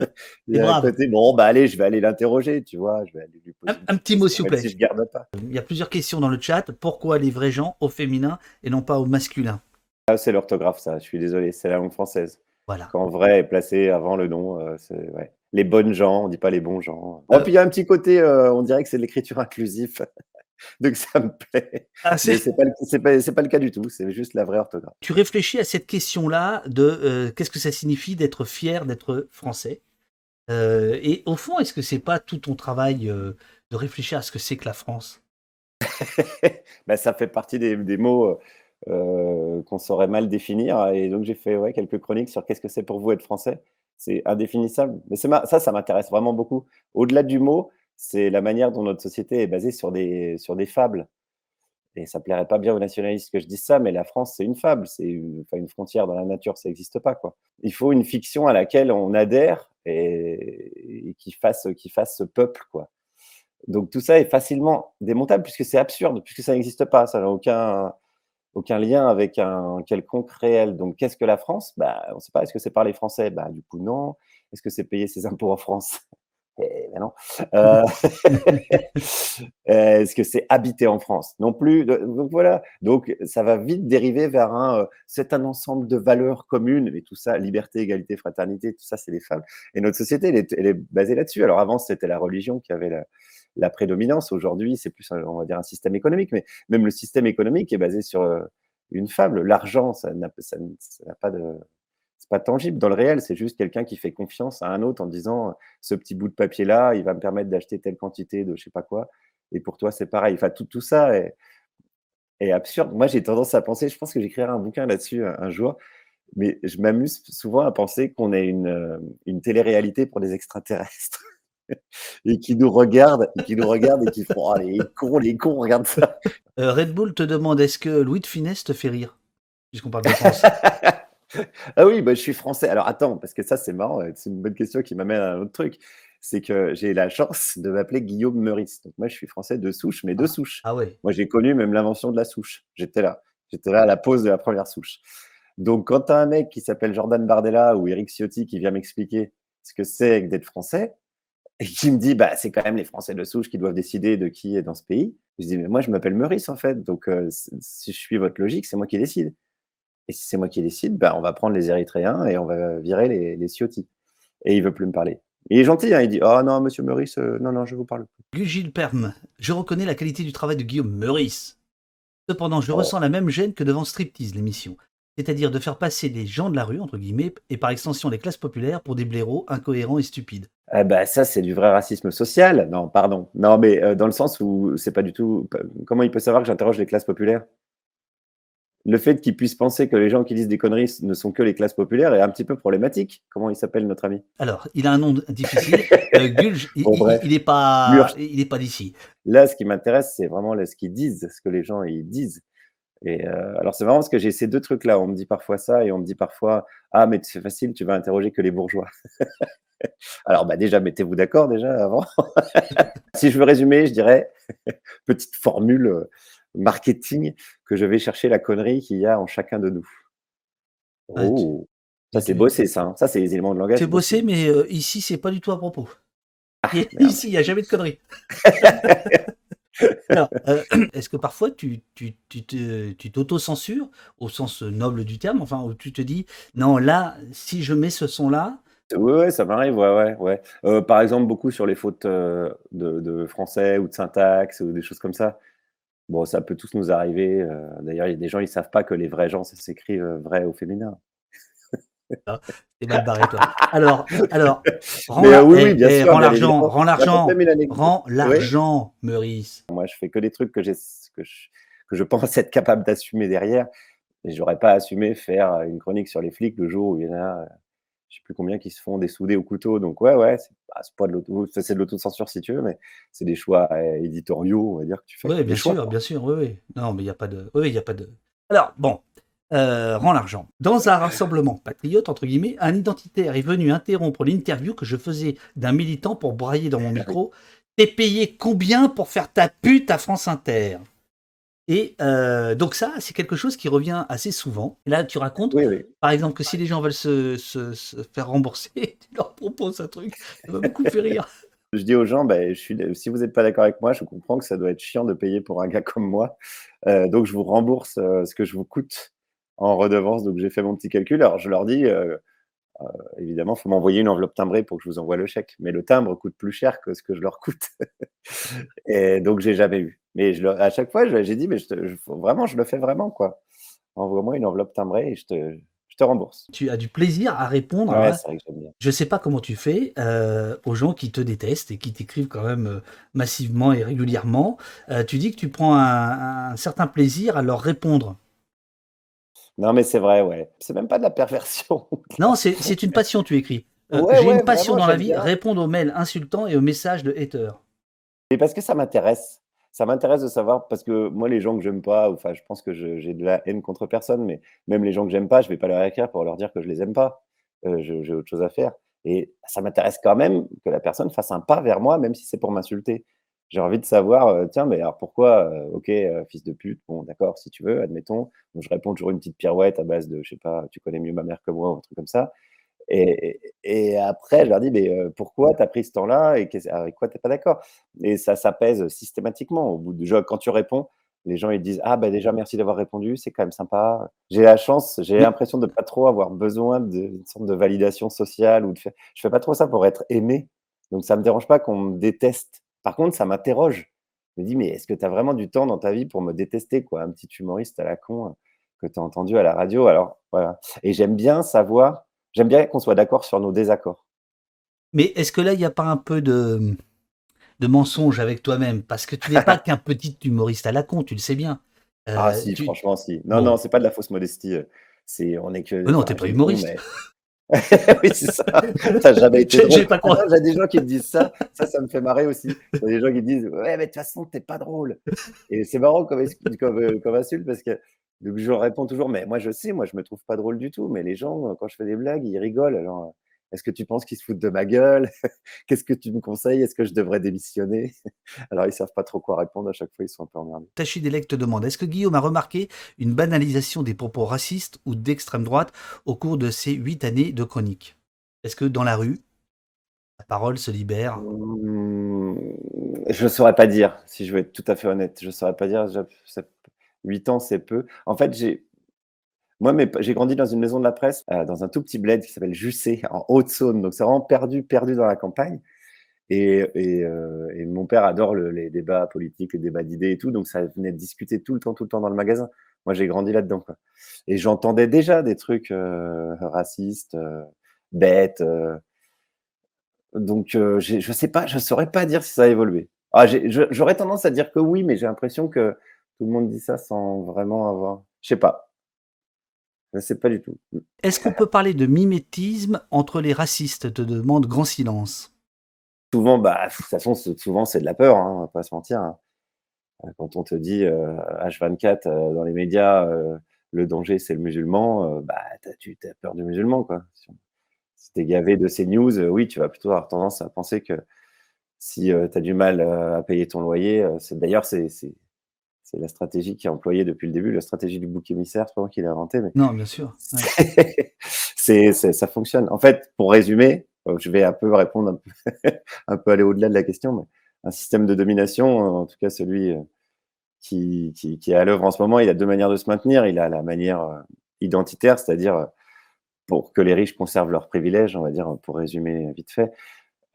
[LAUGHS] il y a un côté, bon, bah allez, je vais aller l'interroger, tu vois. Je vais aller lui poser un, petit mot, s'il vous plaît. Si je garde pas. Il y a plusieurs questions dans le chat. Pourquoi les vrais gens au féminin et non pas au masculin? Ah, C'est l'orthographe, ça. Je suis désolé, c'est la langue française. Voilà. Quand vrai est placé avant le nom, euh, c'est. Ouais les bonnes gens, on dit pas les bons gens. Oh, puis il y a un petit côté, euh, on dirait que c'est de l'écriture inclusive. [LAUGHS] Donc ça me plaît. Ah, c'est pas, pas, pas, le cas du tout, c'est juste la vraie orthographe. Tu réfléchis à cette question-là de euh, qu'est-ce que ça signifie d'être fier d'être français? Euh, Et au fond, est-ce que c'est pas tout ton travail de réfléchir à ce que c'est que la France? [LAUGHS] Ben, Ça fait partie des, des mots qu'on saurait mal définir. Et donc j'ai fait ouais, quelques chroniques sur qu'est-ce que c'est pour vous être français c'est indéfinissable. Mais ça, ça m'intéresse vraiment beaucoup. Au-delà du mot, c'est la manière dont notre société est basée sur des, sur des fables. Et ça plairait pas bien aux nationalistes que je dise ça, mais la France, c'est une fable. C'est une, une frontière dans la nature, ça n'existe pas. Quoi. Il faut une fiction à laquelle on adhère et, qui, fasse, qui fasse ce peuple. Quoi. Donc tout ça est facilement démontable puisque c'est absurde, puisque ça n'existe pas. Ça n'a aucun, aucun lien avec un quelconque réel. Donc, qu'est-ce que la France? Bah, On ne sait pas. Est-ce que c'est parler français? Bah, Du coup, non. Est-ce que c'est payer ses impôts en France? Eh ben non. Euh, [LAUGHS] est-ce que c'est habiter en France? Non plus. Donc voilà. Donc ça va vite dériver vers un. Euh, c'est un ensemble de valeurs communes et tout ça, liberté, égalité, fraternité, tout ça, c'est les femmes. Et notre société, elle est basée là-dessus. Alors avant, c'était la religion qui avait la, la prédominance. Aujourd'hui, c'est plus, on va dire, un système économique, mais même le système économique est basé sur euh, une fable. L'argent, ça n'a pas de. C'est pas tangible dans le réel, c'est juste quelqu'un qui fait confiance à un autre en disant ce petit bout de papier-là, il va me permettre d'acheter telle quantité de je sais pas quoi. Et pour toi, c'est pareil. Enfin, tout, ça est, absurde. Moi, j'ai tendance à penser, je pense que j'écrirai un bouquin là-dessus un, jour, mais je m'amuse souvent à penser qu'on est une, euh, une télé-réalité pour des extraterrestres. [LAUGHS] et qui nous regardent, et qui nous regardent et qui font oh, les cons, les cons, regarde ça. Euh, Red Bull te demande est-ce que Louis de Funès te fait rire? Puisqu'on parle de France. [LAUGHS] ah oui, bah, je suis français. Alors attends, parce que ça c'est marrant, c'est une bonne question qui m'amène à un autre truc. C'est que j'ai la chance de m'appeler Guillaume Meurice. Donc moi je suis français de souche, mais de ah. souche. Ah ouais. Moi j'ai connu même l'invention de la souche. J'étais là. J'étais là à la pause de la première souche. Donc quand tu as un mec qui s'appelle Jordan Bardella ou Eric Ciotti qui vient m'expliquer ce que c'est d'être français, et qui me dit bah c'est quand même les Français de souche qui doivent décider de qui est dans ce pays. Je dis mais moi je m'appelle Meurice en fait, donc euh, si je suis votre logique, c'est moi qui décide. Et si c'est moi qui décide, bah, on va prendre les Érythréens et on va virer les, les Ciotti. Et il veut plus me parler. Il est gentil, hein, il dit oh non monsieur Meurice, euh, non non je vous parle plus. Gilles Perm, je reconnais la qualité du travail de Guillaume Meurice. Cependant, je oh. ressens la même gêne que devant Striptease, l'émission c'est-à-dire de faire passer les gens de la rue, entre guillemets, et par extension les classes populaires, pour des blaireaux incohérents et stupides. Bah ça, c'est du vrai racisme social. Non, pardon. Non, mais euh, dans le sens où c'est pas du tout. Comment il peut savoir que j'interroge les classes populaires? Le fait qu'il puisse penser que les gens qui disent des conneries ne sont que les classes populaires est un petit peu problématique. Comment il s'appelle notre ami? Alors, il a un nom difficile. [LAUGHS] Euh, Gulge, il n'est pas, il est pas d'ici. Là, ce qui m'intéresse, c'est vraiment ce qu'ils disent, ce que les gens ils disent. Et euh, alors c'est marrant parce que j'ai ces deux trucs-là. On me dit parfois ça et on me dit parfois ah mais c'est facile, tu vas interroger que les bourgeois. Alors bah déjà mettez-vous d'accord déjà avant. [LAUGHS] si je veux résumer, je dirais [LAUGHS] petite formule euh, marketing que je vais chercher la connerie qu'il y a en chacun de nous. Ah, oh, ça c'est bossé ça. Hein. Ça c'est les éléments de langage. C'est bossé, mais euh, ici c'est pas du tout à propos. Ah, ici il n'y a jamais de conneries. [LAUGHS] Euh, [CLEARS THROAT] est-ce que parfois tu, tu, tu t'auto-censures au sens noble du terme, enfin, où tu te dis, non, là, si je mets ce son-là, Ouais, ouais, ça m'arrive, ouais, ouais, ouais. Heu, par exemple, beaucoup sur les fautes, heu, de de français ou de syntaxe ou des choses comme ça. Bon, ça peut tous nous arriver, heu, d'ailleurs, il y a des gens, ils savent pas que les vrais gens, ça s'écrit, heu, vrai au féminin. Ah, tu mal barré toi. Alors alors, rends Mais, la heu, oui, eh bien eh, sûr, rends bien l'argent, évidemment. rends Je raconte l'argent, même une anecdote. rends Oui? l'argent, Meurice. Moi, je fais que des trucs que j'ai s que je que je pense être capable d'assumer derrière et j'aurais pas assumé faire, heu, une chronique sur les flics le jour où il y en a, heu, je sais plus combien qui se font dessouder au couteau donc ouais, ouais, c'est bah, pas de l'auto enfin, c'est de l'autocensure si tu veux, mais c'est des choix, heu, éditoriaux, on va dire, que tu fais. Des bien choix, sûr, quoi. bien sûr, oui, oui. Non, mais il y a pas de oui, oui, il y a pas de alors bon, heu, rends l'argent. Dans un rassemblement «patriote» entre guillemets, un identitaire est venu interrompre l'interview que je faisais d'un militant pour brailler dans mon [LAUGHS] Ah oui. micro: «Tu es payé combien pour faire ta pute à France Inter?» Et heu, donc ça, c'est quelque chose qui revient assez souvent. Et là, tu racontes, Oui, oui. par exemple, que si les gens veulent se se se faire rembourser, [LAUGHS] tu leur proposes un truc, ça m'a beaucoup fait rire. [LAUGHS] Je dis aux gens: «Beh, je suis si vous êtes pas d'accord avec moi, je comprends que ça doit être chiant de payer pour un gars comme moi, heu, donc je vous rembourse, heu, ce que je vous coûte en redevance», donc j'ai fait mon petit calcul. Alors je leur dis, heu, évidemment, faut m'envoyer une enveloppe timbrée pour que je vous envoie le chèque, mais le timbre coûte plus cher que ce que je leur coûte [LAUGHS] et donc j'ai jamais eu. Mais je à chaque fois, j'ai dit: «Mais je te je vraiment, je le fais vraiment, quoi. Envoie-moi une enveloppe timbrée et je te je te rembourse». Tu as du plaisir à répondre Ouais, à c'est vrai que j'aime bien. je sais pas comment tu fais, heu, aux gens qui te détestent et qui t'écrivent quand même, heu, massivement et régulièrement. Tu dis que tu prends un un certain plaisir à leur répondre. Non, mais c'est vrai, ouais. C'est même pas de la perversion. [LAUGHS] Non, c'est une passion, tu écris. Ouais, j'ai ouais, une passion vraiment, dans la vie, bien. répondre aux mails insultants et aux messages de haters. Et parce que ça m'intéresse. Ça m'intéresse de savoir parce que moi, les gens que j'aime pas, enfin, je pense que j'ai de la haine contre personne, mais même les gens que j'aime pas, je vais pas leur écrire pour leur dire que je les aime pas. Je j'ai autre chose à faire et ça m'intéresse quand même que la personne fasse un pas vers moi, même si c'est pour m'insulter. J'ai envie de savoir, heu, tiens, mais alors pourquoi, heu, OK, heu, fils de pute, bon d'accord, si tu veux, admettons. Donc je réponds toujours une petite pirouette à base de, je sais pas, tu connais mieux ma mère que moi ou un truc comme ça et et et après je leur dis: «Mais, pourquoi tu as pris ce temps-là et avec quoi tu pas d'accord?» et ça s'apaise systématiquement. Au bout de genre quand tu réponds, les gens ils disent: «Ah bah déjà merci d'avoir répondu, c'est quand même sympa». J'ai la chance, j'ai l'impression de pas trop avoir besoin d'une sorte de validation sociale ou de faire je fais pas trop ça pour être aimé, donc ça me dérange pas qu'on me déteste. Par contre, ça m'interroge. Je me dis: «Mais est-ce que tu as vraiment du temps dans ta vie pour me détester quoi?» un petit humoriste à la con, heu, que tu as entendu à la radio? Alors voilà et j'aime bien savoir j'aime bien qu'on soit d'accord sur nos désaccords. mais est-ce que là, il y a pas un peu de, de mensonge avec toi-même? Parce que tu n'es pas [LAUGHS] qu'un petit humoriste à la con, tu le sais bien. Ah Heu, si, tu franchement si. Non, non, bon, c'est pas de la fausse modestie, heu, c'est on est que non, tu enfin es pas humoriste. mais [LAUGHS] oui, c'est ça. Ça a jamais été J'ai drôle. j'ai croire j'ai des gens qui me disent ça, ça, ça me fait marrer aussi. Il y a des gens qui disent: «Ouais, mais de toute façon, tu es pas drôle» et c'est marrant comme comme insulte parce que donc je leur réponds toujours: «Mais moi, je sais, moi, je me trouve pas drôle du tout, mais les gens, quand je fais des blagues, ils rigolent alors, est-ce que tu penses qu'ils se foutent de ma gueule? [LAUGHS] Qu'est-ce que tu me conseilles? Est-ce que je devrais démissionner?» [LAUGHS] alors ils savent pas trop quoi répondre à chaque fois, ils sont un peu emmerdés. Tachidélec te demande: «Est-ce que Guillaume a remarqué une banalisation des propos racistes ou d'extrême droite au cours de ces 8 années de chronique? Est-ce que dans la rue, la parole se libère?» Mmh, je saurais pas dire, si je veux être tout à fait honnête. Je saurais pas dire, 8 ans, c'est peu. En fait, j'ai moi, p j'ai grandi dans une maison de la presse, heu, dans un tout petit bled qui s'appelle Jussey, en Haute-Saône, donc c'est vraiment perdu, perdu dans la campagne. Et et heu et mon père adore le les débats politiques, les débats d'idées et tout, donc ça venait de discuter tout le temps, tout le temps dans le magasin. Moi, j'ai grandi là-dedans, et j'entendais déjà des trucs, heu, racistes, heu, bêtes, heu donc j'ai je sais pas, je saurais pas dire si ça a évolué. Ah j'aurais tendance à dire que oui, mais j'ai l'impression que tout le monde dit ça sans vraiment avoir je sais pas, je sais pas du tout. Est-ce qu'on peut parler de mimétisme entre les racistes? te demande Grand Silence. Souvent, bah, de toute façon, c'est souvent c'est de la peur, hein, on va pas se mentir, hein. Heu, quand on te dit, heu, H24, heu, dans les médias, le danger c'est le musulman, bah, tu as tu tu as peur du musulman, quoi. Si tu es gavé de ces news, oui, tu vas plutôt avoir tendance à penser que si, tu as du mal, à payer ton loyer, d'ailleurs c'est c'est la stratégie qui est employée depuis le début, la stratégie du bouc émissaire, c'est pas moi qui l'ai inventé, mais Non, bien sûr, ouais. [LAUGHS] c'est ça fonctionne. En fait, pour résumer, heu, je vais un peu répondre un peu [LAUGHS] un peu aller au-delà de la question, mais un système de domination, en tout cas celui, heu, qui qui qui est à l'œuvre en ce moment, il a 2 manières de se maintenir. Il a la manière, heu, identitaire, c'est-à-dire, pour que les riches conservent leurs privilèges, on va dire, pour résumer vite fait,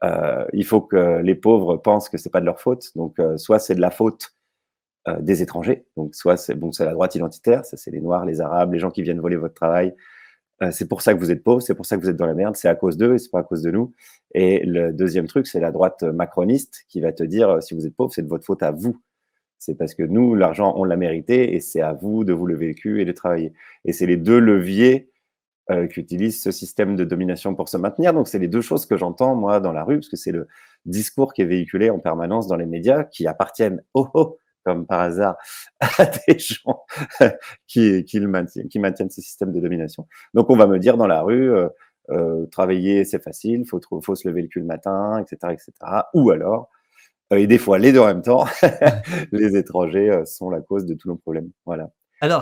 euh, il faut que les pauvres pensent que c'est pas de leur faute. Donc, euh, soit c'est de la faute euh, des étrangers, donc soit c'est bon, la droite identitaire, ça c'est les noirs, les arabes, les gens qui viennent voler votre travail. c'est pour ça que vous êtes pauvres, c'est pour ça que vous êtes dans la merde, c'est à cause d'eux et c'est pas à cause de nous. Et le deuxième truc, c'est la droite macroniste qui va te dire si vous êtes pauvre, c'est de votre faute à vous. C'est parce que nous, l'argent, on l'a mérité et c'est à vous de vous lever le cul et de travailler. Et c'est les deux leviers euh, qui utilisent ce système de domination pour se maintenir. Donc, c'est les deux choses que j'entends, moi, dans la rue, parce que c'est le discours qui est véhiculé en permanence dans les médias, qui appartiennent, oh, oh, comme par hasard, [LAUGHS] à des gens [LAUGHS] qui, qui, maintiennent, qui maintiennent ce système de domination. Donc, on va me dire dans la rue, euh, euh, travailler, c'est facile, il faut, faut se lever le cul le matin, etc., etc. Ou alors, euh, et des fois les deux en même temps, [LAUGHS] les étrangers sont la cause de tous nos problèmes. Voilà.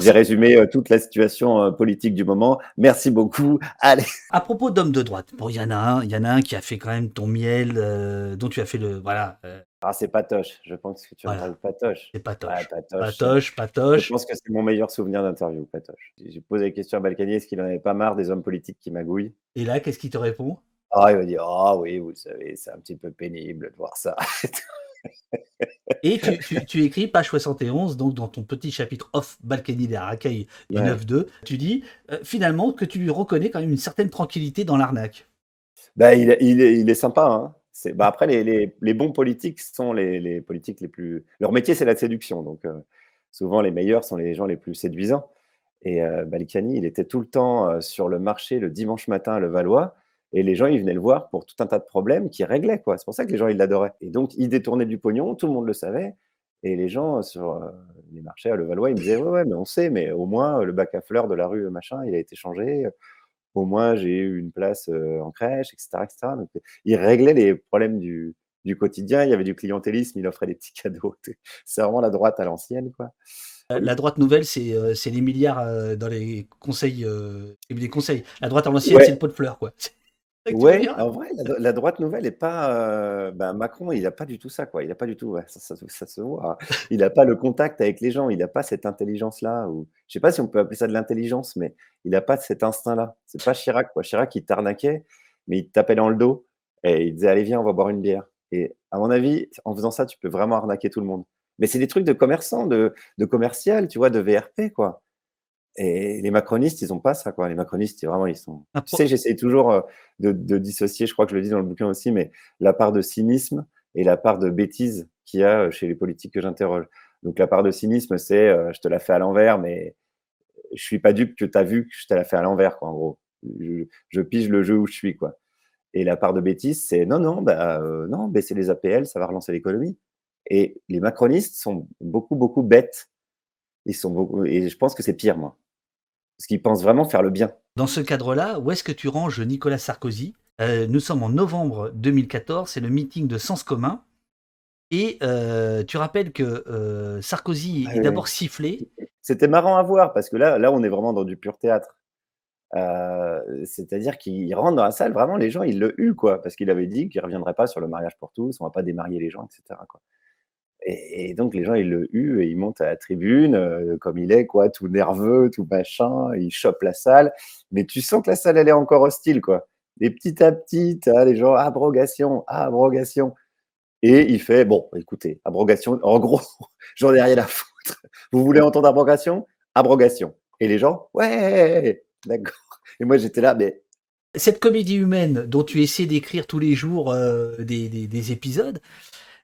J'ai résumé euh, toute la situation euh, politique du moment. Merci beaucoup. [LAUGHS] Allez. À propos d'hommes de droite, bon, il y en a un, il y en a un qui a fait quand même ton miel, euh, dont tu as fait le, voilà. Ah, c'est Patoche. Je pense que tu de Patoche. C'est Patoche. Patoche. Patoche, Je pense que c'est mon meilleur souvenir d'interview, Patoche. J'ai posé la question à Balkany, est-ce qu'il n'en avait pas marre des hommes politiques qui magouillent? Et là, qu'est-ce qu'il te répond? Ah, il va dire, ah oui, vous savez, c'est un petit peu pénible de voir ça. [LAUGHS] Et tu, écris page 71, donc dans ton petit chapitre off Balkany des Racailles du 9-2, tu dis euh, finalement que tu lui reconnais quand même une certaine tranquillité dans l'arnaque. Bah, il, est, sympa. Hein. Bah, après, les, bons politiques sont les, politiques les plus. Leur métier, c'est la séduction. Donc, euh, souvent, les meilleurs sont les gens les plus séduisants. Et euh, Balkany, il était tout le temps sur le marché le dimanche matin à Levallois. Et les gens, ils venaient le voir pour tout un tas de problèmes qui réglaient. quoi. C'est pour ça que les gens, ils l'adoraient. Et donc, il détournait du pognon, tout le monde le savait. Et les gens euh, sur euh, les marchés à Levallois, ils me disaient Ouais, ouais, mais on sait, mais au moins, euh, le bac à fleurs de la rue machin, il a été changé. Au moins, j'ai eu une place en crèche, etc. etc. Donc, il réglait les problèmes du, du quotidien. Il y avait du clientélisme, il offrait des petits cadeaux. [LAUGHS] C'est vraiment la droite à l'ancienne. quoi. La droite nouvelle, c'est les milliards dans les conseils, les conseils. La droite à l'ancienne, c'est le pot de fleurs. quoi. [LAUGHS] Ouais, en vrai, la, droite nouvelle est pas. Euh, ben, Macron, il n'a pas du tout ça, quoi. Il n'a pas du tout. ça, se voit. Il n'a pas le contact avec les gens. Il n'a pas cette intelligence-là. Ou je sais pas si on peut appeler ça de l'intelligence, mais il n'a pas cet instinct-là. C'est pas Chirac, quoi. Chirac, il t'arnaquait, mais il te tapait dans le dos et il disait allez viens, on va boire une bière. Et à mon avis, en faisant ça, tu peux vraiment arnaquer tout le monde. Mais c'est des trucs de commerçant, de, de commercial, tu vois, de VRP, quoi. Et les macronistes, ils n'ont pas ça, quoi. Les macronistes, vraiment, ils sont. Ah, tu sais, j'essaie toujours euh, de, dissocier, je crois que je le dis dans le bouquin aussi, mais la part de cynisme et la part de bêtise qu'il y a euh, chez les politiques que j'interroge. Donc, la part de cynisme, c'est euh, je te la fais à l'envers, mais je suis pas dupe que tu as vu que je te la fais à l'envers, quoi, en gros. Je, pige le jeu où je suis, quoi. Et la part de bêtise, c'est non, non, bah, non, baisser les APL, ça va relancer l'économie. Et les macronistes sont beaucoup, beaucoup bêtes. Ils sont beaucoup, et je pense que c'est pire, moi parce qu'ils pensent vraiment faire le bien. Dans ce cadre-là, où est-ce que tu ranges Nicolas Sarkozy? Euh, Nous sommes en novembre 2014, c'est le meeting de Sens commun. Et euh, tu rappelles que euh, Sarkozy est d'abord sifflé. C'était marrant à voir parce que là, là, on est vraiment dans du pur théâtre. C'est-à-dire qu'il rentre dans la salle, vraiment, les gens, ils le huent, quoi, parce qu'il avait dit qu'il ne reviendrait pas sur le mariage pour tous, on ne va pas démarier les gens, etc. Quoi. Et, donc les gens, ils le huent et ils montent à la tribune, euh, comme il est, quoi, tout nerveux, tout machin, il chope la salle. Mais tu sens que la salle, elle est encore hostile, quoi. Et petit à petit, les gens, abrogation, abrogation. Et il fait, bon, écoutez, abrogation, en gros, [LAUGHS] j'en ai rien à foutre. Vous voulez entendre abrogation? Abrogation. Et les gens, ouais, d'accord. Et moi, j'étais là, mais cette comédie humaine dont tu essaies d'écrire tous les jours euh, des, épisodes,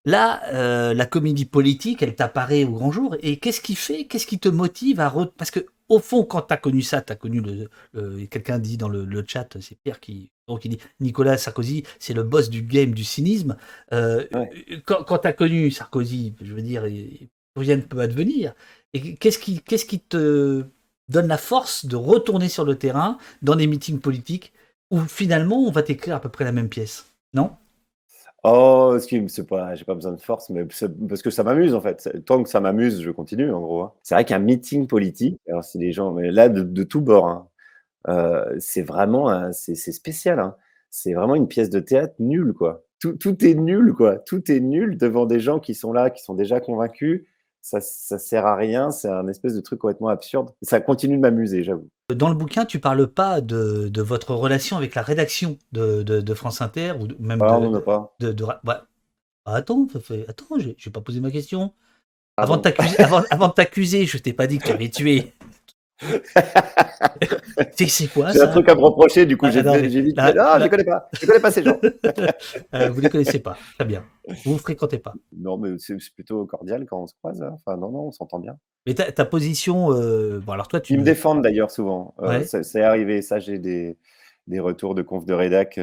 Là, euh, la comédie politique, elle t'apparaît au grand jour. Et qu'est-ce qui fait, qu'est-ce qui te motive à... Parce que au fond, quand tu as connu ça, tu as connu le... Quelqu'un dit dans le, chat, c'est Pierre qui... Donc il dit Nicolas Sarkozy, c'est le boss du game du cynisme. Euh, quand, quand tu as connu Sarkozy, je veux dire, rien ne peut advenir. Et qu'est-ce qui, qu'est-ce qui te donne la force de retourner sur le terrain dans des meetings politiques où finalement on va t'écrire à peu près la même pièce? Non? Oh, c'est pas, j'ai pas besoin de force, mais parce que ça m'amuse en fait. Tant que ça m'amuse, je continue en gros. Hein. C'est vrai qu'un meeting politique, alors c'est des gens, mais là de, de tous bords, hein, euh, c'est vraiment, c'est spécial. Hein. C'est vraiment une pièce de théâtre nulle quoi. Tout, tout est nul quoi. Tout est nul devant des gens qui sont là, qui sont déjà convaincus. Ça, ça sert à rien. C'est un espèce de truc complètement absurde. Ça continue de m'amuser, j'avoue. dans le bouquin, tu parles pas de, de votre relation avec la rédaction de, de, de France Inter ou de- même Ah, de, on pas. bah, bah, attends, attends, j'ai pas posé ma question. Ah Avant bon? de t'accuser, avant, avant de t'accuser, je t'ai pas dit que tu avais tué. [LAUGHS] C'est c'est quoi J'ai un truc à me reprocher, du coup, Ah, j'ai vite là- Ah, je les connais pas. Je connais pas ces gens. [LAUGHS] Euh, Vous les connaissez pas. Très bien. Vous vous fréquentez pas. Non, mais c'est c'est plutôt cordial quand on se croise. hein. Enfin, non, non, on s'entend bien. Mais ta, ta position, euh, bon alors toi tu Ils me défendent d'ailleurs souvent. Euh, Ouais. c'est c'est arrivé, ça, j'ai des, des retours de conf de rédac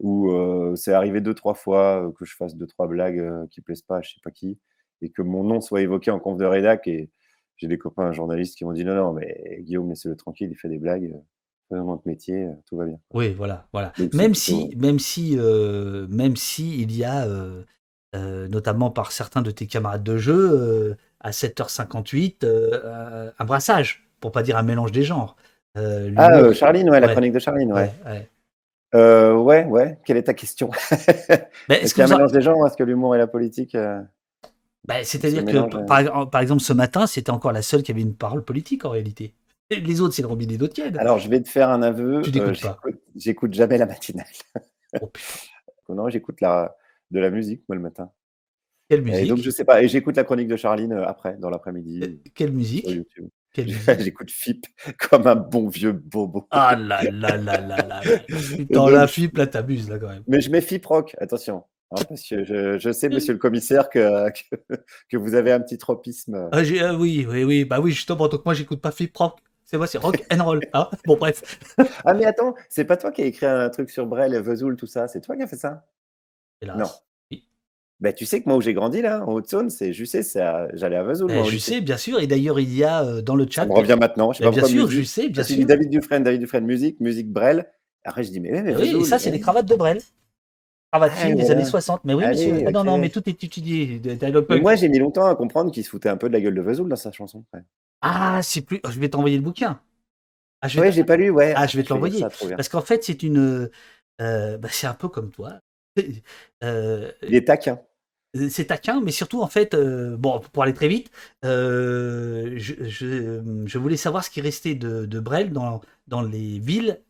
où c'est arrivé deux, trois fois que je fasse deux, trois blagues qui plaisent pas à je sais pas qui et que mon nom soit évoqué en conf de rédac. Et j'ai des copains journalistes qui m'ont dit non, non, mais Guillaume, laissez-le tranquille, il fait des blagues. euh, Faisons notre métier, euh, tout va bien. Oui, voilà, voilà. Donc, Même plutôt- si, même si, euh, même si il y a, euh, notamment par certains de tes camarades de jeu, à 7h58, euh, un brassage, pour pas dire un mélange des genres. Ah, Charline, ouais, la chronique de Charline, ouais. ouais, ouais. Euh, ouais, ouais. Quelle est ta question? [LAUGHS] Est-ce qu'il y a un en- mélange des gens Est-ce que l'humour et la politique euh, bah, C'est-à-dire que, mélange, euh. par, par exemple, ce matin, c'était encore la seule qui avait une parole politique en réalité. Et les autres, c'est le robinet d'eau tiède. Alors, je vais te faire un aveu. Tu euh, n'écoutes pas. j'écoute- jamais la matinale. Oh [LAUGHS] Non, j'écoute la, de la musique, moi, le matin. quelle Et musique? donc, je sais pas. Et j'écoute la chronique de Charline euh, après, dans l'après-midi, Quelle musique? Sur YouTube. Quelle musique? [LAUGHS] J'écoute FIP comme un bon vieux bobo. Ah là là là là là. Putain, [LAUGHS] donc, la flip, là, t'abuses, là, quand même. Mais je mets FIP rock, attention. Hein, parce que je, je sais, monsieur le commissaire, que, que, que vous avez un petit tropisme. Ah, ah oui, oui, oui, bah oui, justement, donc moi j'écoute pas Flip Rock. C'est moi, c'est rock and roll. Hein bon, bref. [LAUGHS] Ah, mais attends, c'est pas toi qui as écrit un truc sur Brel, Vesoul, tout ça? C'est toi qui as fait ça? Hélas. Non. Oui. Bah, tu sais que moi, où j'ai grandi, là, en Haute-Saône, c'est, à- j'allais à Vesoul. Je lycée. sais, bien sûr, et d'ailleurs, il y a euh, dans le chat. Me revient maintenant. Je sais Mais pas bien sûr, musique. sais, bien sûr. David Dufresne, David Dufresne, musique, musique Brel. Après, je dis, mais oui, mais Oui, et ça, c'est des cravates de Brel. Cravates Ah, des années 60. Mais oui, Allez, monsieur. Ah, non, non, mais tout est étudié. Mais moi, j'ai mis longtemps à comprendre qu'il se foutait un peu de la gueule de Vesoul dans sa chanson. Ouais, Ah, c'est plus. Je vais t'envoyer le bouquin. Ah, je Ouais, j'ai pas lu, ouais. Ah, je vais te l'envoyer. Parce qu'en fait, c'est une. euh, bah, c'est un peu comme toi. Euh, Il est taquin. c'est taquin, mais surtout en fait, euh, bon, pour aller très vite, euh, je, je- je voulais savoir ce qui restait de, de Brel dans, dans les villes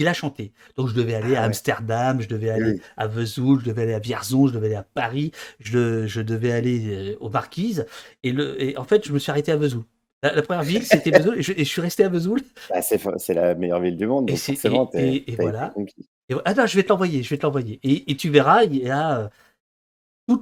qu'il a chanté. Donc je devais aller Ah à ouais. Amsterdam, je devais aller Oui. à Vesoul, je devais aller à Vierzon, je devais aller à Paris, je, je devais aller euh, aux Marquises. Et, le, et en fait, je me suis arrêté à Vesoul. La, la première ville, c'était Vesoul, et je, et je suis resté à Vesoul. Bah, c'est, la meilleure ville du monde. Et Donc forcément, voilà. ah non, je vais te l'envoyer, je vais te l'envoyer. Et, et tu verras, il y a,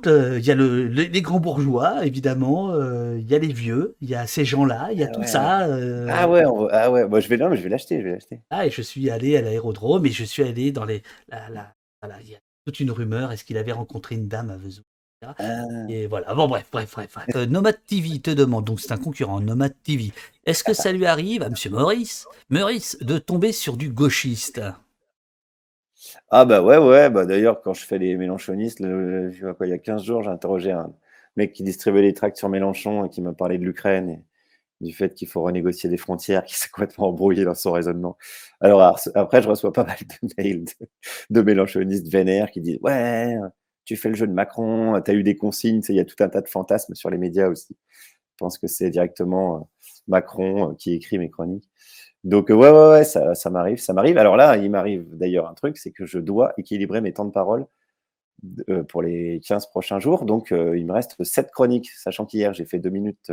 euh, euh, il y a le, le- les grands bourgeois, évidemment, euh, il y a les vieux, il y a ces gens-là, il y a Ah tout ouais. ça. euh, Ah ouais, on ah ouais. Moi, je vais, non, mais je vais l'acheter, je vais l'acheter. ah, et je suis allé à l'aérodrome et je suis allé dans les. La, la- voilà, il y a toute une rumeur. Est-ce qu'il avait rencontré une dame à Vesoul Ah. Et voilà. Bon, bref, bref, bref. bref. Nomad TV te demande, donc c'est un concurrent, Nomad TV. Est-ce que ça lui arrive à Monsieur Maurice, Maurice, de tomber sur du gauchiste? Ah bah ouais, ouais. Bah d'ailleurs, quand je fais les quoi, il y a 15 jours, j'ai interrogé un mec qui distribuait les tracts sur Mélenchon et qui m'a parlé de l'Ukraine et du fait qu'il faut renégocier des frontières, [LAUGHS] qui s'est complètement embrouillé dans son raisonnement. Alors après, je reçois pas mal de [LAUGHS] mails de, de Mélenchonistes vénères qui disent Ouais, tu fais le jeu de Macron, tu as eu des consignes, il y a tout un tas de fantasmes sur les médias aussi. Je pense que c'est directement euh, Macron euh, qui écrit mes chroniques. Donc, euh, ouais, ouais, ouais, ça, ça m'arrive, ça m'arrive. Alors là, il m'arrive d'ailleurs un truc, c'est que je dois équilibrer mes temps de parole euh, pour les 15 prochains jours. Donc, euh, il me reste 7 chroniques, sachant qu'hier, j'ai fait 2 minutes.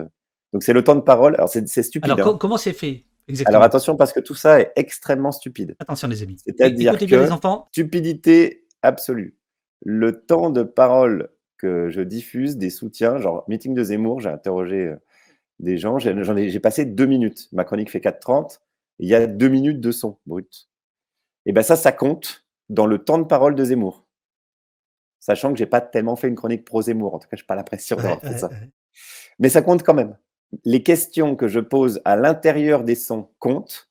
Donc, c'est le temps de parole. Alors, c'est stupide. Alors, hein. co- comment c'est fait exactement? Alors, attention, parce que tout ça est extrêmement stupide. Attention, les amis. C'est-à-dire que- les enfants. Stupidité absolue. Le temps de parole que je diffuse, des soutiens, genre meeting de Zemmour, j'ai interrogé des gens, j'ai j'en ai- j'ai passé 2 minutes. Ma chronique fait 4h30. Il y a 2 minutes de son brut. Et bien ça, ça compte dans le temps de parole de Zemmour. Sachant que j'ai pas tellement fait une chronique pro Zemmour. En tout cas, je n'ai pas l'impression d'avoir Ouais, fait ouais, ça. ouais. Mais ça compte quand même. Les questions que je pose à l'intérieur des sons comptent,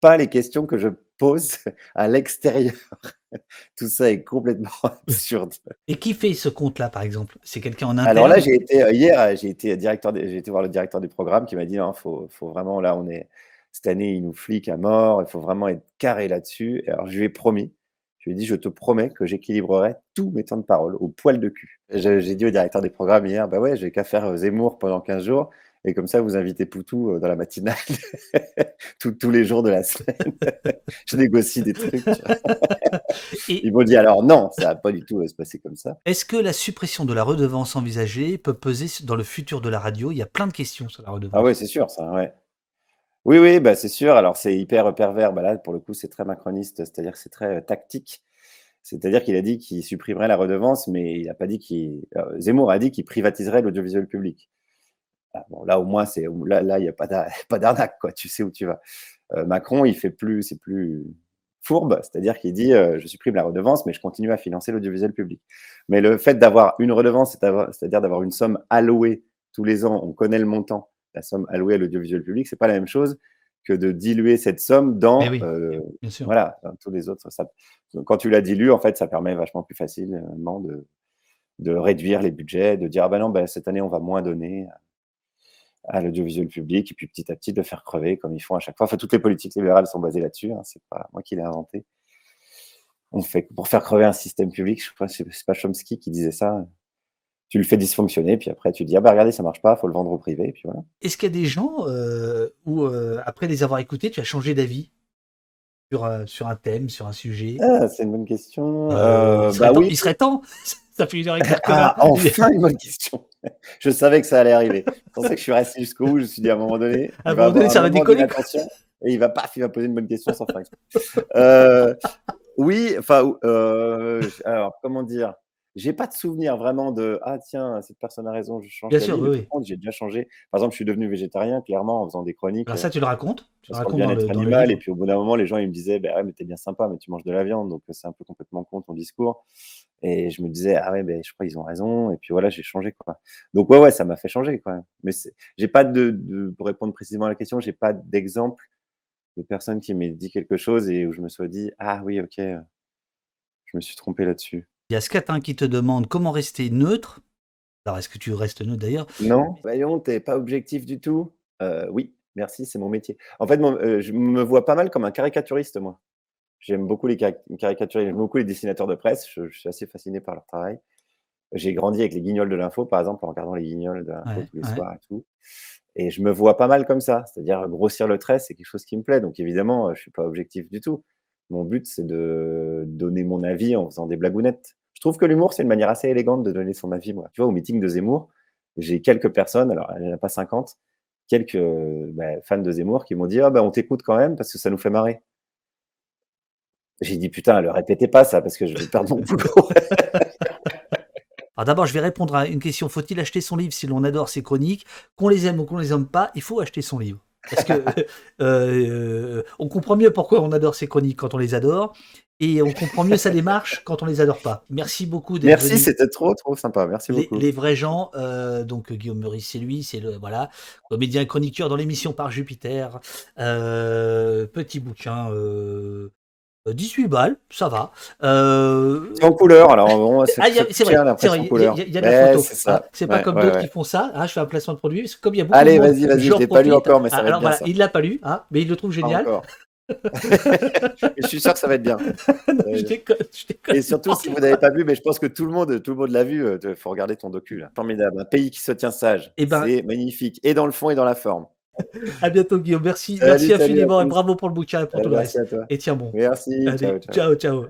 pas les questions que je pose à l'extérieur. [LAUGHS] Tout ça est complètement [LAUGHS] absurde. Et qui fait ce compte-là, par exemple? C'est quelqu'un en interne Alors là, j'ai été euh, hier, euh, j'ai été directeur, j'ai été voir le directeur du programme qui m'a dit, il faut, faut vraiment là, on est cette année, il nous flique à mort, il faut vraiment être carré là-dessus. Et Alors je lui ai promis, je lui ai dit, je te promets que j'équilibrerai tous mes temps de parole au poil de cul. Et J'ai dit au directeur des programmes hier, bah ouais, j'ai qu'à faire euh, Zemmour pendant 15 jours Et comme ça, vous invitez Poutou euh, dans la matinale [LAUGHS] tous les jours de la semaine. [LAUGHS] je négocie des trucs. [LAUGHS] Ils m'ont dit alors non, ça va pas du tout se passer comme ça. Est-ce que la suppression de la redevance envisagée peut peser dans le futur de la radio? Il y a plein de questions sur la redevance. Ah oui, c'est sûr, ça, ouais. Oui, oui, bah, c'est sûr. Alors, c'est hyper pervers. Bah, là, pour le coup, c'est très macroniste, c'est-à-dire que c'est très tactique. C'est-à-dire qu'il a dit qu'il supprimerait la redevance, mais il n'a pas dit qu'il. Euh, Zemmour a dit qu'il privatiserait l'audiovisuel public. Ah, bon, là, au moins, c'est là, il n'y a [LAUGHS] pas d'arnaque, quoi. Tu sais où tu vas. Euh, Macron, il fait plus, c'est plus fourbe, c'est-à-dire qu'il dit euh, je supprime la redevance, mais je continue à financer l'audiovisuel public. Mais le fait d'avoir une redevance, c'est-à-dire d'avoir une somme allouée tous les ans, on connaît le montant, la somme allouée à l'audiovisuel public, c'est pas la même chose que de diluer cette somme dans, eh euh, voilà, tous les autres. Ça, quand tu la dilues, en fait, ça permet vachement plus facilement de, de réduire les budgets, de dire ah ben non, ben, cette année on va moins donner à l'audiovisuel public, et puis petit à petit de faire crever comme ils font à chaque fois. Enfin, toutes les politiques libérales sont basées là-dessus. Hein, c'est pas moi qui l'ai inventé. On fait pour faire crever un système public. Je crois c'est pas Chomsky qui disait ça tu le fais dysfonctionner, puis après tu dis ah bah regardez ça marche pas, faut le vendre au privé, puis voilà. Est-ce qu'il y a des gens euh, où euh, après les avoir écoutés, tu as changé d'avis sur, euh, sur un thème, sur un sujet? Ah, c'est une bonne question. Euh, bah oui. Il serait temps. [LAUGHS] ça fait une heure et quart. Ah, enfin une bonne question. [LAUGHS] je savais que ça allait arriver. C'est pour ça que je suis resté jusqu'au bout. Je me suis dit à un moment donné, à un moment donné, ça va décoller. Et il va pas, il va poser une bonne question sans faire oui, enfin, alors comment dire? J'ai pas de souvenir vraiment de ah tiens cette personne a raison je change bien sûr oui, j'ai déjà changé par exemple je suis devenu végétarien clairement en faisant des chroniques Alors ça tu le racontes? Tu le racontes bien-être animal et puis au bout d'un moment les gens ils me disaient bah, ouais, mais t'es bien sympa mais tu manges de la viande donc c'est un peu complètement con ton discours. Et je me disais ah ouais ben je crois qu'ils ont raison et puis voilà j'ai changé quoi. Donc ouais ouais ça m'a fait changer même mais j'ai pas de, de, pour répondre précisément à la question j'ai pas d'exemple de personne qui m'ait dit quelque chose et où je me sois dit ah oui ok je me suis trompé là-dessus il y a Scatin qui te demande comment rester neutre. Alors, est-ce que tu restes neutre d'ailleurs? Non, voyons, t'es pas objectif du tout? Euh, oui, merci, c'est mon métier. En fait, euh, je me vois pas mal comme un caricaturiste, moi. J'aime beaucoup les caricatures, j'aime beaucoup les dessinateurs de presse. Je, suis assez fasciné par leur travail. J'ai grandi avec les guignols de l'info, par exemple, en regardant les guignols de l'info tous les soirs et tout. Et je me vois pas mal comme ça. C'est-à-dire, grossir le trait, c'est quelque chose qui me plaît. Donc, évidemment, je suis pas objectif du tout. Mon but, c'est de donner mon avis en faisant des blagounettes. Je trouve que l'humour, c'est une manière assez élégante de donner son avis. Moi. Tu vois, au meeting de Zemmour, j'ai quelques personnes, alors il n'y en a pas 50, quelques bah, fans de Zemmour qui m'ont dit ah, bah, on t'écoute quand même parce que ça nous fait marrer. J'ai dit putain, ne répétez pas ça parce que je vais perdre mon boulot. Alors d'abord, je vais répondre à une question. Faut-il acheter son livre si l'on adore ses chroniques? Qu'on les aime ou qu'on les aime pas, il faut acheter son livre. Parce que [LAUGHS] euh, on comprend mieux pourquoi on adore ces chroniques quand on les adore, et on comprend mieux sa démarche [LAUGHS] quand on les adore pas. Merci beaucoup. Merci, c'était trop trop sympa. Merci beaucoup. Les vrais gens, euh, donc Guillaume Meurice, c'est lui, c'est le voilà comédien et chroniqueur dans l'émission par Jupiter. Euh, petit bouquin. 18 balles, ça va. C'est en couleur, alors [LAUGHS] c'est ah, vrai, c'est vrai, il y, a, la photo. Hein. C'est pas comme d'autres qui font ça. Ah, je fais un placement de produit. Comme il y a beaucoup Allez, vas-y, vas-y, je l'ai pas lu encore, mais ça va alors, bien, voilà, Il l'a pas lu, hein, mais il le trouve génial. [LAUGHS] je suis sûr que ça va être bien. [LAUGHS] je déconne, je déconne. Et surtout, si vous n'avez pas vu, mais je pense que tout le monde, tout le monde l'a vu. Il euh, faut regarder ton docu. Là. Formidable. Un pays qui se tient sage. Et eh ben... C'est magnifique. Et dans le fond et dans la forme. [LAUGHS] à bientôt, Guillaume. Merci, merci infiniment et bravo pour le bouquin et pour tout le reste. Et tiens bon. Merci. ciao. ciao. ciao.